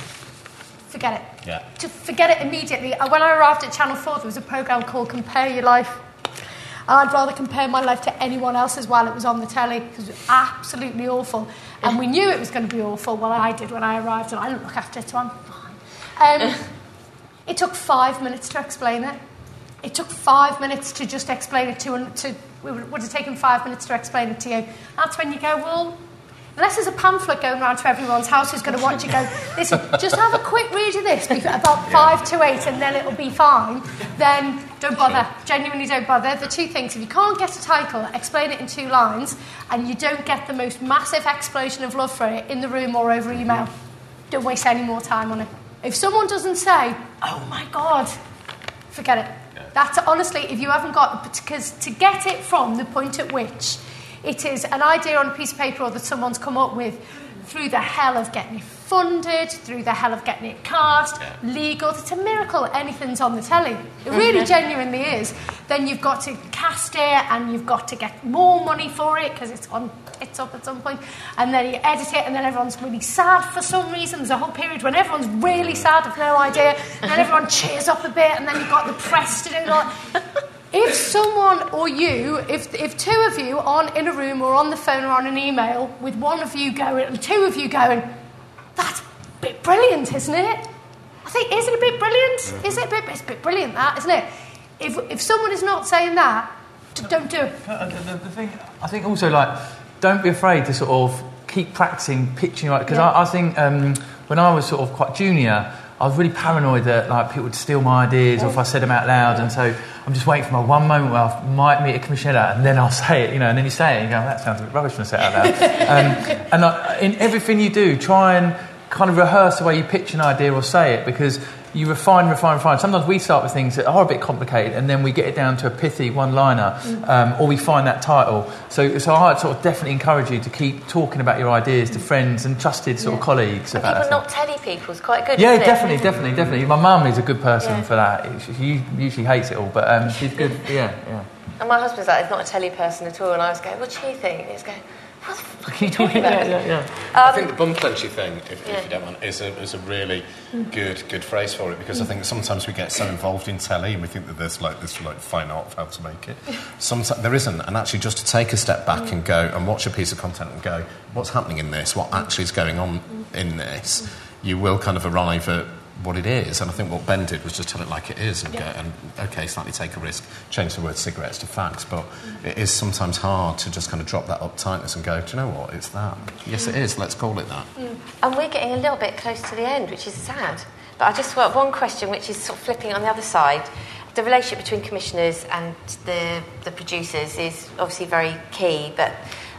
forget it. Yeah. To forget it immediately. When I arrived at Channel 4, there was a programme called Compare Your Life. And I'd rather compare my life to anyone else's while it was on the telly because it was absolutely awful. And we knew it was going to be awful. Well, I did when I arrived, and I didn't look after it, so I'm fine. Um, (laughs) it took five minutes to explain it. It took five minutes to just explain it to, to it would would have taken five minutes to explain it to you. That's when you go, well, unless there's a pamphlet going around to everyone's house who's going to watch it go, listen, just have a quick read of this, about five to eight, and then it'll be fine, then don't bother. Genuinely don't bother. The two things, if you can't get a title, explain it in two lines, and you don't get the most massive explosion of love for it in the room or over email, mm-hmm. don't waste any more time on it. If someone doesn't say, oh my God, forget it. That's honestly, if you haven't got, because to get it from the point at which it is an idea on a piece of paper or that someone's come up with through the hell of getting it funded, through the hell of getting it cast, legal, it's a miracle anything's on the telly. It really genuinely is. Then you've got to cast it and you've got to get more money for it because it's on it's up at some point, and then you edit it, and then everyone's really sad for some reason. There's a whole period when everyone's really sad, I've no idea, and then everyone cheers up a bit, and then you've got the press to do all. (laughs) If someone or you, if, if two of you on in a room or on the phone or on an email with one of you going and two of you going, that's a bit brilliant, isn't it? I think, is it a bit brilliant? Is it a bit, it's a bit brilliant, that, isn't it? If, if someone is not saying that, don't do it. Uh, The, the, the thing, I think also like, don't be afraid to sort of keep practicing pitching right because Yeah. I, I think um, when I was sort of quite junior, I was really paranoid that like people would steal my ideas or if I said them out loud, and so I'm just waiting for my one moment where I might meet a commissioner and then I'll (laughs) say it, you know, and then you say it and you go, that sounds a bit rubbish when I say it out loud. (laughs) um, and uh, in everything you do, try and kind of rehearse the way you pitch an idea or say it because you refine, refine, refine. Sometimes we start with things that are a bit complicated and then we get it down to a pithy one liner um, or we find that title. So, so I sort of definitely encourage you to keep talking about your ideas to friends and trusted sort of colleagues And about people not telly people is quite good. Yeah, isn't it? definitely, definitely, definitely. My mum is a good person Yeah. for that. She she usually hates it all, but um, she's good. Yeah, yeah. And my husband's like, he's not a telly person at all. And I was going, what do you think? And he's going, what the fuck are you talking about? yeah, yeah. I Um, think the bum clenching thing, if, Yeah. if you don't mind, is a, is a really good good phrase for it because I think sometimes we get so involved in telly and we think that there's like this like fine art of how to make it. (laughs) Sometimes there isn't, and actually just to take a step back and go and watch a piece of content and go, what's happening in this? What actually is going on in this? You will kind of arrive at what it is, and I think what Ben did was just tell it like it is and go and okay, slightly take a risk, change the word cigarettes to fags, but it is sometimes hard to just kind of drop that uptightness and go, do you know what? It's that. Yes, it is. Let's call it that. Mm. And we're getting a little bit close to the end, which is sad. But I just want one question, which is sort of flipping on the other side. The relationship between commissioners and the, the producers is obviously very key, but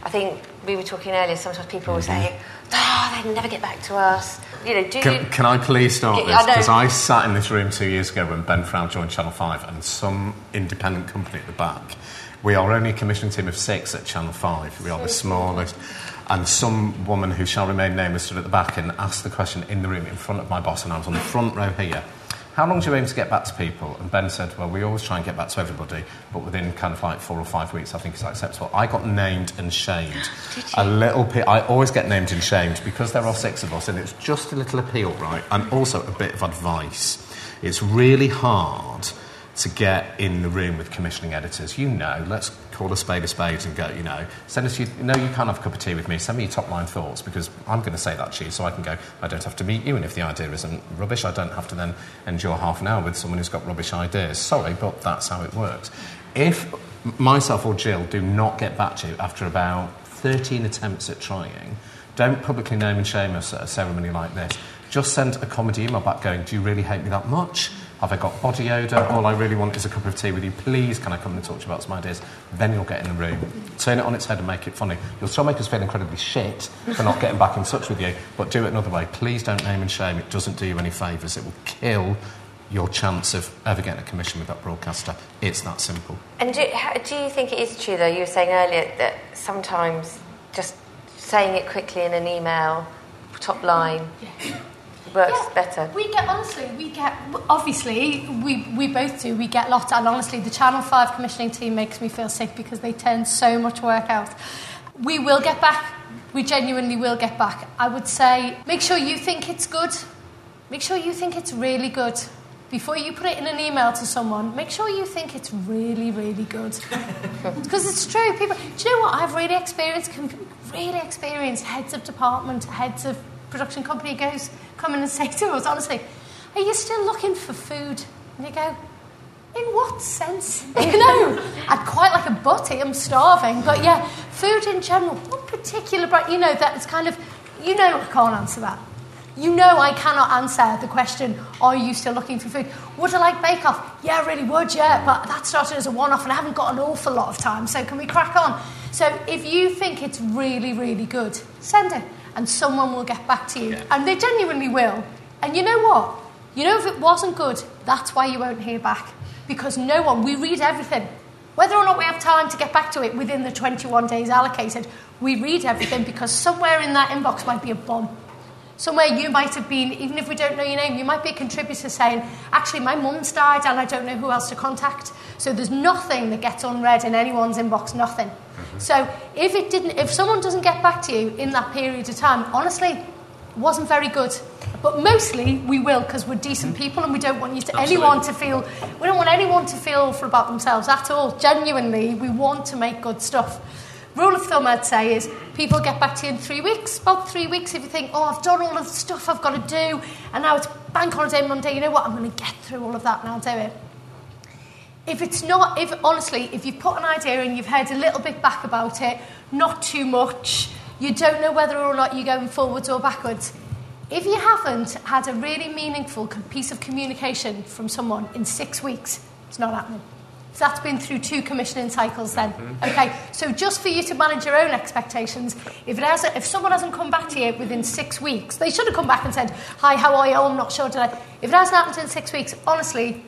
I think we were talking earlier, sometimes people will mm-hmm. say, ah, oh, they'll never get back to us. You know, do you... Can, can I please start this? Because I sat in this room two years ago when Ben Frow joined Channel 5 and some independent company at the back We are only a commission team of six at Channel 5. We are the smallest. And some woman who shall remain nameless stood at the back and asked the question in the room in front of my boss, and I was on the front row here. How long do you aim to get back to people? And Ben said, Well, we always try and get back to everybody, but within kind of like four or five weeks, I think it's acceptable. I got named and shamed. (gasps) A little bit. I always get named and shamed because there are six of us, and it's just a little appeal, right? And also a bit of advice. It's really hard to get in the room with commissioning editors. You know, let's call a spade a spade and go, you know, send us, you know, you can't have a cup of tea with me, send me your top line thoughts because I'm going to say that to you so I can go, I don't have to meet you. And if the idea isn't rubbish, I don't have to then endure half an hour with someone who's got rubbish ideas. Sorry, but that's how it works. If myself or Jill do not get back to you after about 13 attempts at trying, don't publicly name and shame us at a ceremony like this. Just send a comedy email back going, Do you really hate me that much? Have I got body odour? All I really want is a cup of tea with you. Please, can I come and talk to you about some ideas? Then you'll get in the room. Turn it on its head and make it funny. You'll still make us feel incredibly shit for not getting back in touch with you, but do it another way. Please don't name and shame. It doesn't do you any favours. It will kill your chance of ever getting a commission with that broadcaster. It's that simple. And do, how, do you think it is true, though? You were saying earlier that sometimes just saying it quickly in an email, top line, works Yeah, better. We get honestly, we get obviously we we both do. We get lots, and honestly, the Channel Five commissioning team makes me feel sick because they turn so much work out. We will get back. We genuinely will get back. I would say, make sure you think it's good. Make sure you think it's really good. Before you put it in an email to someone, make sure you think it's really, really good. (laughs) Because it's true. People, do you know what? I've really experienced, really experienced heads of department, heads of production company goes come in and say to us, honestly, are you still looking for food? And you go, in what sense? (laughs) You know, I'd quite like a butty. I'm starving, but yeah, food in general. What particular, brand? you know, that is kind of, you know, I can't answer that. You know, I cannot answer the question, are you still looking for food? Would I like Bake Off? Yeah, I really would, yeah, but that started as a one off and I haven't got an awful lot of time, so can we crack on? So if you think it's really, really good, send it and someone will get back to you. And they genuinely will. And you know what? You know, if it wasn't good, that's why you won't hear back. Because no one, we read everything. Whether or not we have time to get back to it within the 21 days allocated, we read everything because somewhere in that inbox might be a bomb. Somewhere you might have been, even if we don't know your name, you might be a contributor saying, actually, my mum's died and I don't know who else to contact. So there's nothing that gets unread in anyone's inbox, nothing. Mm-hmm. So if it didn't, if someone doesn't get back to you in that period of time, honestly, wasn't very good. But mostly we will because we're decent mm-hmm. people and we don't want you to anyone to feel we don't want anyone to feel awful about themselves at all. Genuinely, we want to make good stuff. Rule of thumb I'd say is people get back to you in three weeks. About three weeks if you think, oh, I've done all of the stuff I've got to do, and now it's bank holiday Monday. You know what? I'm going to get through all of that and I'll do it. If it's not, if honestly, if you've put an idea and you've heard a little bit back about it, not too much, you don't know whether or not you're going forwards or backwards. If you haven't had a really meaningful piece of communication from someone in six weeks, it's not happening. So that's been through two commissioning cycles then. Mm-hmm. Okay, so just for you to manage your own expectations, if, it has if someone hasn't come back to you within six weeks, they should have come back and said, Hi, how are you? Oh, I'm not sure. Did I? If it hasn't happened in six weeks, honestly,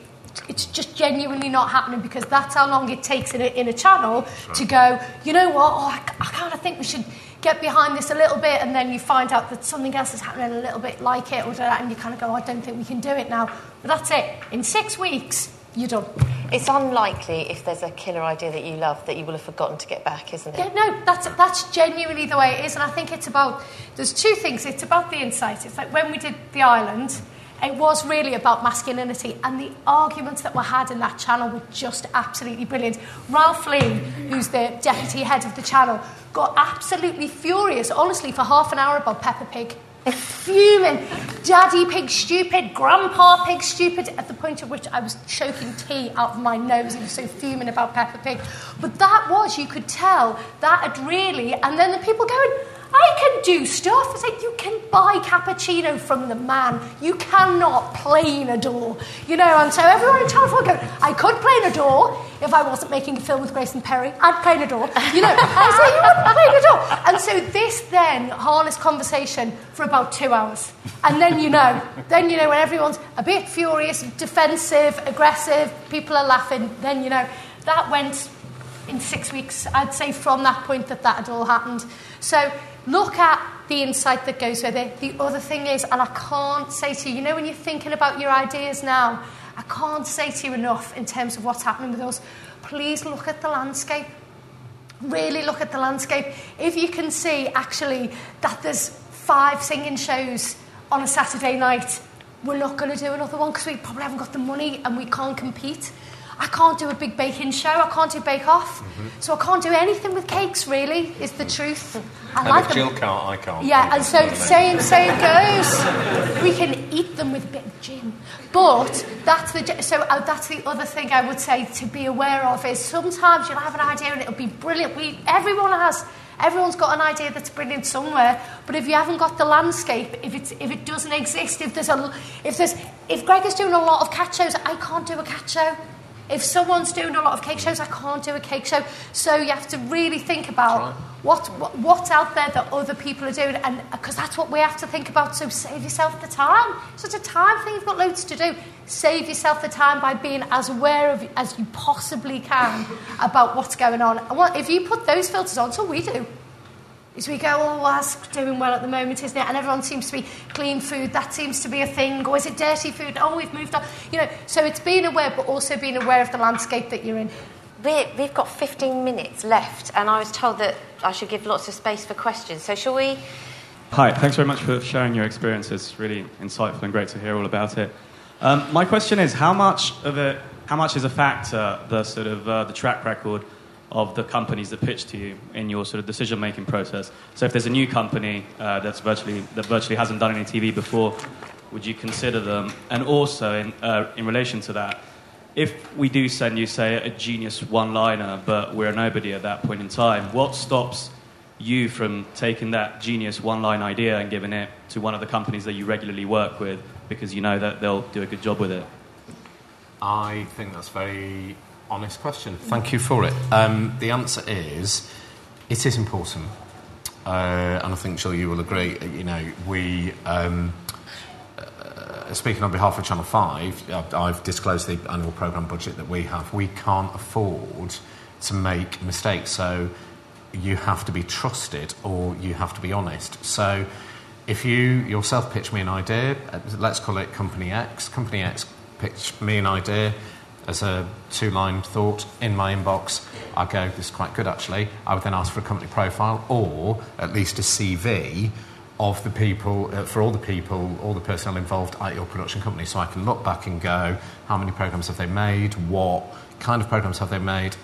it's just genuinely not happening because that's how long it takes in a, in a channel to go, you know what, oh, I, I kind of think we should get behind this a little bit, and then you find out that something else is happening a little bit like it, or that, and you kind of go, I don't think we can do it now. But that's it. In six weeks, you're done. It's unlikely if there's a killer idea that you love that you will have forgotten to get back, isn't it? Yeah, no, that's that's genuinely the way it is, and I think it's about. There's two things. It's about the insight. It's like when we did the island, it was really about masculinity, and the arguments that were had in that channel were just absolutely brilliant. Ralph Lee, who's the deputy head of the channel, got absolutely furious, honestly, for half an hour about Peppa Pig. Fuming, Daddy Pig stupid, Grandpa Pig stupid, at the point at which I was choking tea out of my nose. He was so fuming about Peppa Pig. But that was, you could tell, that had really, and then the people going, I can do stuff. It's like you can buy cappuccino from the man. You cannot plane a door. You know, and so everyone in Channel 4 go, I could plane a door if I wasn't making a film with Grayson Perry. I'd plane a door. You know, (laughs) I say you wouldn't plane a door. And so this then harnessed conversation for about two hours. And then you know, then you know when everyone's a bit furious, defensive, aggressive, people are laughing, then you know, that went in six weeks, I'd say from that point that that had all happened. So look at the insight that goes with it. The other thing is, and I can't say to you, you know, when you're thinking about your ideas now, I can't say to you enough in terms of what's happening with us. Please look at the landscape. Really look at the landscape. If you can see actually that there's five singing shows on a Saturday night, we're not going to do another one because we probably haven't got the money and we can't compete. I can't do a big baking show. I can't do bake off. Mm-hmm. So I can't do anything with cakes. Really, is the truth. I and like if Jill can't, I can't. Yeah, and so same same goes. We can eat them with a bit of gin, but that's the so uh, that's the other thing I would say to be aware of is sometimes you'll have an idea and it'll be brilliant. We everyone has. Everyone's got an idea that's brilliant somewhere, but if you haven't got the landscape, if it's if it doesn't exist, if there's a if there's if Greg is doing a lot of cat shows, I can't do a cat show. If someone's doing a lot of cake shows, I can't do a cake show. So you have to really think about what, what what's out there that other people are doing, and because that's what we have to think about. So save yourself the time. So it's a time thing. You've got loads to do. Save yourself the time by being as aware of as you possibly can about what's going on. And what, if you put those filters on, so we do is we go, oh, well, that's doing well at the moment, isn't it? And everyone seems to be clean food, that seems to be a thing. Or is it dirty food? Oh, we've moved on. You know, so it's being aware, but also being aware of the landscape that you're in. we we've got 15 minutes left, and I was told that I should give lots of space for questions. So, shall we? Hi, thanks very much for sharing your experience. It's really insightful and great to hear all about it. Um, my question is, how much of it, how much is a factor the sort of uh, the track record of the companies that pitch to you in your sort of decision making process. So if there's a new company uh, that's virtually that virtually hasn't done any TV before, would you consider them? And also in uh, in relation to that, if we do send you say a genius one liner, but we're a nobody at that point in time, what stops you from taking that genius one line idea and giving it to one of the companies that you regularly work with because you know that they'll do a good job with it? I think that's very honest question. Thank you for it. Um, the answer is it is important. Uh, and I think, sure, you will agree. You know, we, um, uh, speaking on behalf of Channel 5, I've, I've disclosed the annual programme budget that we have. We can't afford to make mistakes. So you have to be trusted or you have to be honest. So if you yourself pitch me an idea, uh, let's call it Company X, Company X pitch me an idea as a two line thought in my inbox. I go, this is quite good actually. I would then ask for a company profile or at least a CV of the people, uh, for all the people, all the personnel involved at your production company. So I can look back and go, how many programs have they made? What kind of programs have they made?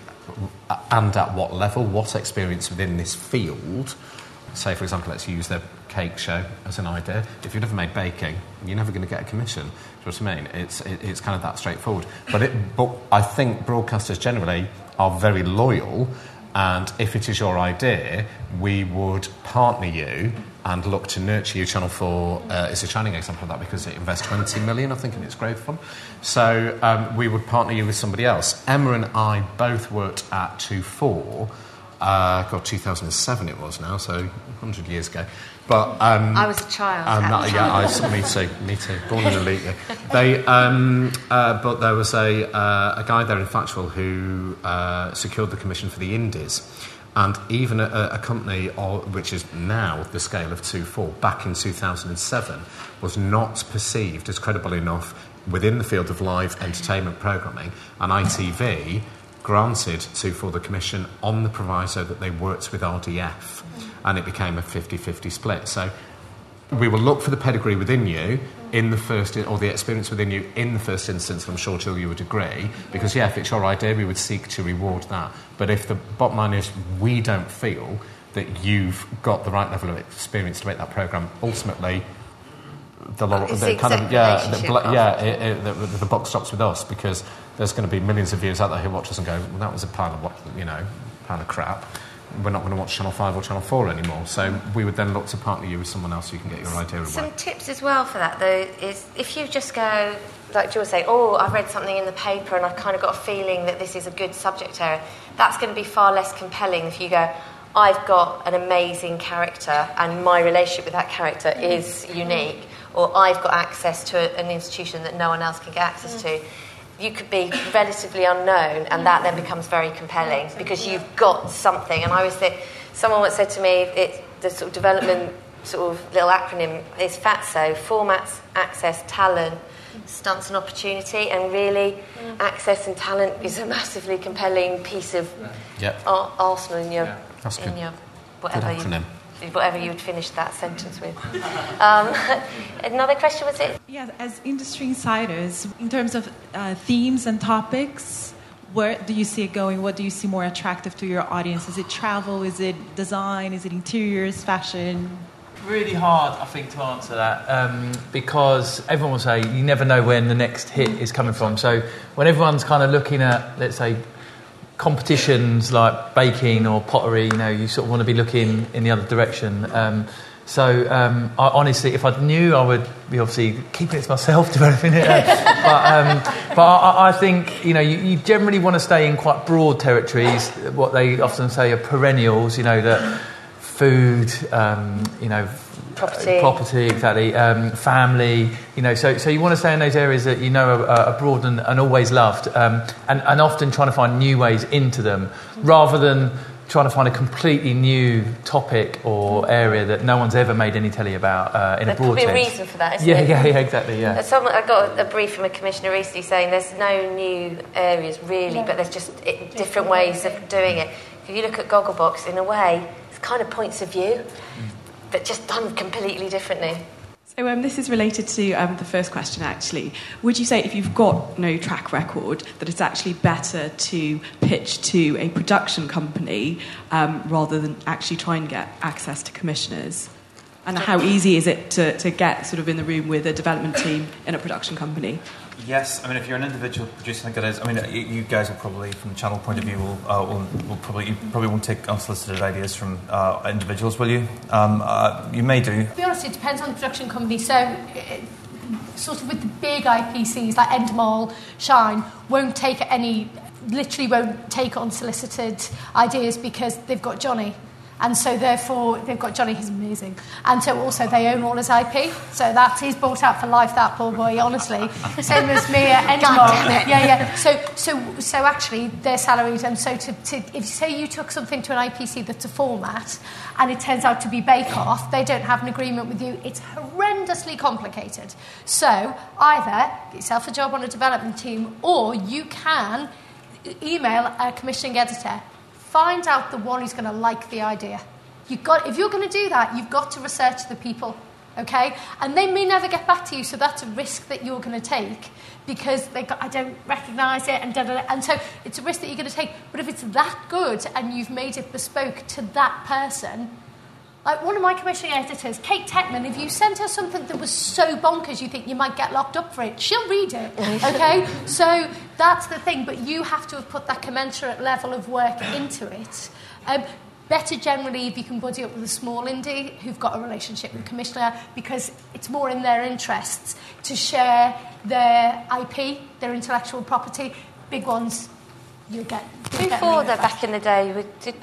And at what level? What experience within this field? Say, for example, let's use the cake show as an idea. If you've never made baking, you're never going to get a commission what I mean? It's, it, it's kind of that straightforward. But, it, but I think broadcasters generally are very loyal, and if it is your idea, we would partner you and look to nurture you. Channel 4 uh, is a shining example of that because it invests 20 million, I think, in its growth fund. So um, we would partner you with somebody else. Emma and I both worked at 2 4. Uh, God, 2007 it was now, so 100 years ago. But um, I was a child. Um, that, yeah, I, me too. Me too. (laughs) Born in year. They, um, uh, but there was a uh, a guy there in Factual who uh, secured the commission for the Indies. And even a, a company which is now the scale of 2-4, back in 2007, was not perceived as credible enough within the field of live entertainment programming. And ITV granted 2-4 the commission on the proviso that they worked with RDF and it became a 50 50 split. So we will look for the pedigree within you in the first, or the experience within you in the first instance, I'm sure Jill you would agree, because yeah, if it's your idea, we would seek to reward that. But if the bottom line is we don't feel that you've got the right level of experience to make that programme, ultimately, the, lo- the kind of yeah, the, yeah, it, it, the, the buck stops with us because there's going to be millions of viewers out there who watch us and go, well, that was a pile of what you know, pile of crap we're not going to watch Channel 5 or Channel 4 anymore. So we would then look to partner you with someone else who can get your idea away. Some tips as well for that, though, is if you just go, like George say, oh, I've read something in the paper and I've kind of got a feeling that this is a good subject area, that's going to be far less compelling if you go, I've got an amazing character and my relationship with that character mm. is unique, or I've got access to an institution that no one else can get access mm. to you could be relatively unknown, and that then becomes very compelling because you've got something. And I always think, someone once said to me, it, the sort of development sort of little acronym is FATSO formats, access, talent, stunts, and opportunity. And really, access and talent is a massively compelling piece of Yep. ar- arsenal in your, That's in your whatever you, acronym. whatever you would finish that sentence with. Um, (laughs) another question was it? Yeah, as industry insiders, in terms of uh, themes and topics, where do you see it going? What do you see more attractive to your audience? Is it travel? Is it design? Is it interiors, fashion? Really hard, I think, to answer that um, because everyone will say you never know when the next hit is coming from. So when everyone's kind of looking at, let's say, competitions like baking or pottery, you know, you sort of want to be looking in the other direction. Um, so um, I, honestly, if I knew, I would be obviously keeping it to myself, (laughs) developing it. Uh, (laughs) but um, but I, I think you know you, you generally want to stay in quite broad territories. What they often say are perennials. You know that food, um, you know. Property. uh, property, exactly. Um, family, you know. So, so you want to stay in those areas that you know are, are broad and, and always loved, um, and, and often trying to find new ways into them, rather than trying to find a completely new topic or area that no one's ever made any telly about uh, in There's a broad probably a sense. reason for that, isn't yeah, it? yeah, yeah, exactly. Yeah. Someone, I got a brief from a commissioner recently saying there's no new areas really, but there's just it, different ways of doing it. If you look at Gogglebox, in a way, it's kind of points of view, but just done completely differently. So um, this is related to um, the first question, actually. Would you say if you've got no track record, that it's actually better to pitch to a production company um, rather than actually try and get access to commissioners? And how easy is it to, to get sort of in the room with a development team in a production company? Yes, I mean, if you're an individual producer, I think that is. I mean, you, you guys will probably, from the channel point of view, will, uh, will, will probably you probably won't take unsolicited ideas from uh, individuals, will you? Um, uh, you may do. To be honest, it depends on the production company. So, it, sort of with the big IPCs like Endemol, Shine, won't take any, literally won't take unsolicited ideas because they've got Johnny. And so, therefore, they've got Johnny, he's amazing. And so, also, they own all his IP. So, that he's bought out for life, that poor boy, honestly. (laughs) Same as me at Endemol. Yeah, yeah. So, so, so actually, their salaries. And so, to, to, if you say you took something to an IPC that's a format and it turns out to be Bake Off, they don't have an agreement with you. It's horrendously complicated. So, either get yourself a job on a development team or you can email a commissioning editor. Find out the one who's going to like the idea. You've got, if you're going to do that, you've got to research the people, okay? And they may never get back to you, so that's a risk that you're going to take because they got, I don't recognise it, and da, da, da. and so it's a risk that you're going to take. But if it's that good and you've made it bespoke to that person, like one of my commissioning editors, Kate Tetman, if you sent her something that was so bonkers you think you might get locked up for it, she'll read it. (laughs) Okay? so that's the thing, but you have to have put that commensurate level of work into it. Um, better generally if you can buddy up with a small indie who've got a relationship with the commissioner because it's more in their interests to share their IP, their intellectual property. Big ones, you get. you get Before them that, back in the day, we did,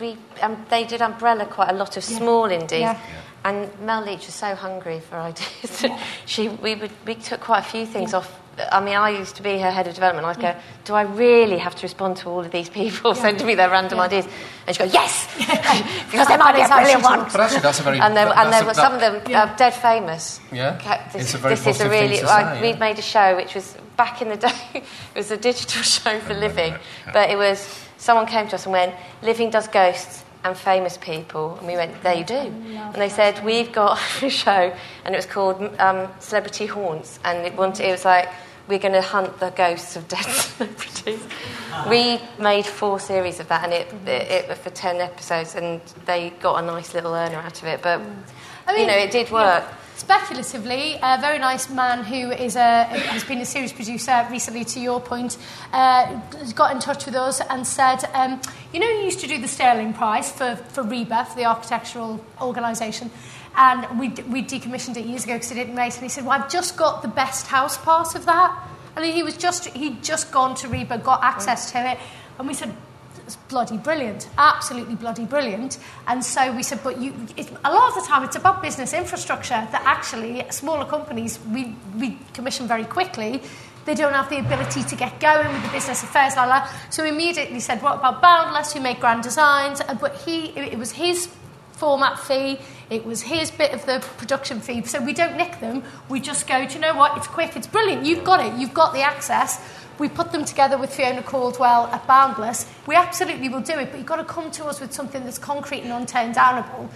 we, um, they did umbrella quite a lot of Yeah. small indies. Yeah. And Mel Leach was so hungry for (laughs) ideas. she, we, would, we took quite a few things off. I mean, I used to be her head of development. I'd go, do I really have to respond to all of these people (laughs) sending me their random Yeah. ideas? And she'd go, yes, (laughs) (laughs) because there might be a That's how she brilliant one. But actually, that's a very. And that- and there were some of them uh, dead famous. Yeah. This, It's a very this is a really. say, We'd made a show which was back in the day. it was a digital show for Living, but it was someone came to us and went, "Living does ghosts and famous people," and we went, "There you do." And they said, "We've got a show, and it was called um, Celebrity Haunts, and it wanted. It was like." We're going to hunt the ghosts of dead (laughs) celebrities. We made four series of that, and it, it, it for ten episodes, and they got a nice little earner out of it. But I mean, you know, it did work. yeah, speculatively, a very nice man who is a, has been a series producer recently, to your point, uh, got in touch with us and said, um, you know, you used to do the Stirling Prize for, for RIBA, for the architectural organisation, and we, we decommissioned it years ago because it didn't race, and he said, well, I've just got the best house part of that. And he was just, he'd just gone to RIBA, got access to it, and we said, it's bloody brilliant, absolutely bloody brilliant. And so we said, but you, it, a lot of the time it's about business infrastructure that actually smaller companies we, we commission very quickly. they don't have the ability to get going with the business affairs like that. So we immediately said, what about Boundless, who make grand designs? But he, it was his format fee, it was his bit of the production fee. So we don't nick them. We just go, do you know what? It's quick, it's brilliant. You've got it, you've got the access. We put them together with Fiona Caldwell at Boundless. We absolutely will do it, but you've got to come to us with something that's concrete and downable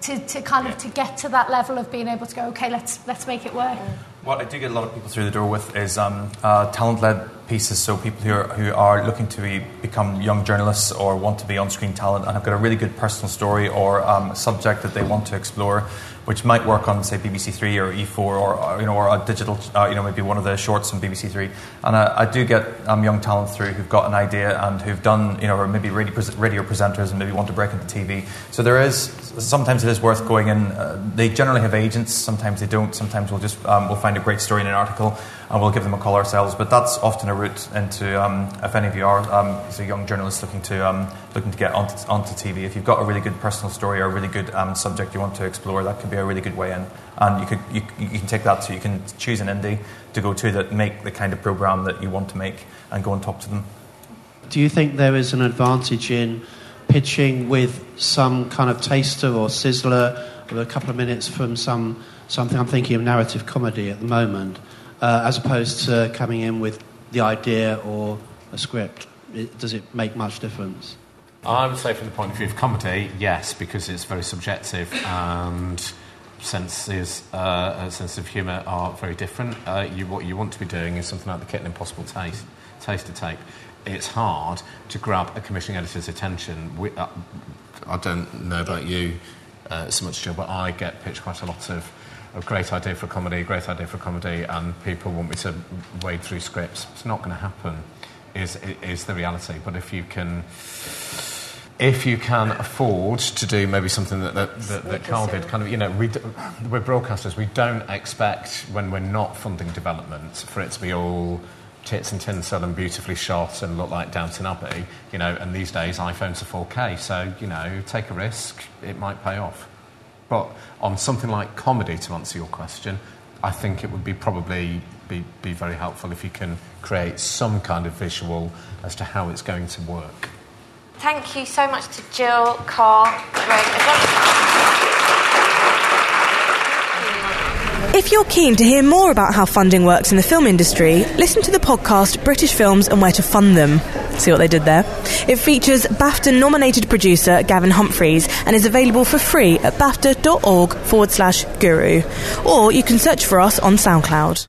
to, to kind of to get to that level of being able to go, okay, let's let's make it work. What I do get a lot of people through the door with is um, uh, talent-led pieces. So people who are, who are looking to be, become young journalists or want to be on-screen talent and have got a really good personal story or um, subject that they want to explore, which might work on say BBC Three or E4 or, or you know or a digital, uh, you know maybe one of the shorts on BBC Three. And uh, I do get um, young talent through who've got an idea and who've done you know or maybe radio, radio presenters and maybe want to break into TV. So there is sometimes it is worth going in. Uh, they generally have agents. Sometimes they don't. Sometimes we'll just um, we'll find a great story in an article and we'll give them a call ourselves. But that's often a route into um, if any of you are um, as a young journalist looking to um, looking to get onto, onto TV. If you've got a really good personal story or a really good um, subject you want to explore, that could be a really good way in. And you could you, you can take that to you can choose an indie to go to that make the kind of program that you want to make and go and talk to them. Do you think there is an advantage in pitching with some kind of taster or sizzler with a couple of minutes from some something? I'm thinking of narrative comedy at the moment, uh, as opposed to coming in with the idea or a script. It, does it make much difference? I would say, from the point of view of comedy, yes, because it's very subjective and senses, uh, sense of humour are very different. Uh, you, what you want to be doing is something like the Kitten Impossible taste, taster tape. It's hard to grab a commissioning editor's attention. We, uh, I don't know about you uh, so much, Jill, but I get pitched quite a lot of a great idea for a comedy, great idea for a comedy, and people want me to wade through scripts. It's not going to happen. Is is the reality? But if you can if you can afford to do maybe something that, that, that, that Carl did, kind of, you know, we, we're broadcasters, we don't expect when we're not funding development for it to be all tits and tinsel and beautifully shot and look like Downton Abbey, you know, and these days iPhones are 4K, so, you know, take a risk, it might pay off. But on something like comedy, to answer your question, I think it would be probably be, be very helpful if you can create some kind of visual as to how it's going to work. Thank you so much to Jill, Carl, Greg. If you're keen to hear more about how funding works in the film industry, listen to the podcast British Films and Where to Fund Them. See what they did there? It features BAFTA nominated producer Gavin Humphreys and is available for free at bafta.org forward slash guru. Or you can search for us on SoundCloud.